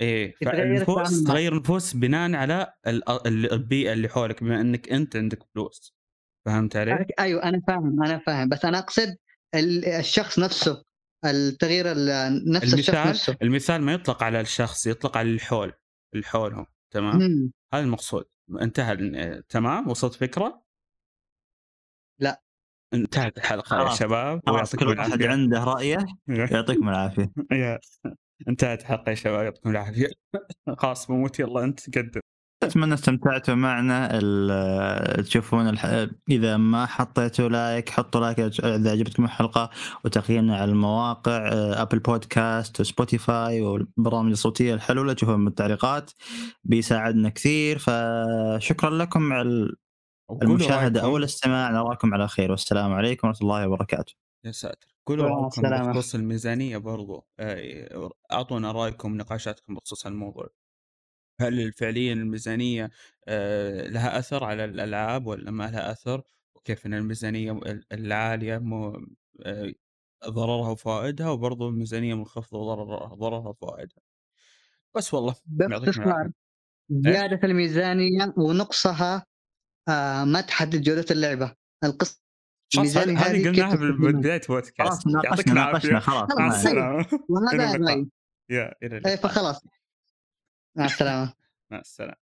A: إيه
B: يتغير
A: فالنفوس. تغير النفوس بناء على ال- ال- البيئة اللي حولك بما إنك أنت عندك فلوس. فهمت علي؟
B: أيوه أنا فاهم أنا فاهم. بس أنا أقصد ال- الشخص نفسه التغيير ال- نفس الشخص
A: المثال
B: نفسه.
A: المثال ما يطلق على الشخص يطلق على الحول اللي حولهم تمام؟
B: مم.
A: هذا المقصود انتهى تمام وصلت فكرة؟
B: لا.
A: انتهت الحلقة يا. شباب
C: كل واحد عنده رأيه يعطيكم
A: العافية. انتهت الحلقة يا شباب يعطيكم العافية خلاص بموت يلا انت قدم
C: أتمنى استمتعتوا معنا. ال- تشوفون الح... إذا ما حطيتوا like حطوا like إذا عجبتكم الحلقة وتقييمنا على المواقع آه، Apple Podcast و Spotify والبرامج الصوتية الحلوة اللي تشوفوها من التعليقات. بيساعدنا كثير. فشكرا لكم على المشاهدة
A: رأيكم.
C: أو الاستماع. نراكم على خير. والسلام عليكم ورحمة الله وبركاته.
A: يا ساتر. قولوا
E: رأيكم.
A: بخصوص الميزانية برضو آه، أعطونا رأيكم نقاشاتكم بخصوص الموضوع هل فعليا الميزانية آه، لها أثر على الألعاب ولا ما لها أثر؟ وكيف إن الميزانية العالية مو- آه، ضررها وفوائدها وبرضو الميزانية منخفضة ضررها ضررها وفوائدها بس والله يعطيكم
B: باختصار
A: العافية.
B: زيادة الميزانية ونقصها آه ما تحدد جودة اللعبة. القصة
A: خلاص
B: الميزانيه
A: هذه
B: هذه
A: قلناها
B: كيف
A: بال-
B: تستخدمها؟
A: بداية بودكاست.
C: خلاص
A: يعطيك العافية.
C: خلاص
B: خلاص.
A: مع السلامه
B: وهذا
A: إلى اللقاء.
B: رأيي.
A: يا
B: إيه،
A: اللقاء.
B: فخلاص. مع السلامة.
A: مع السلامة.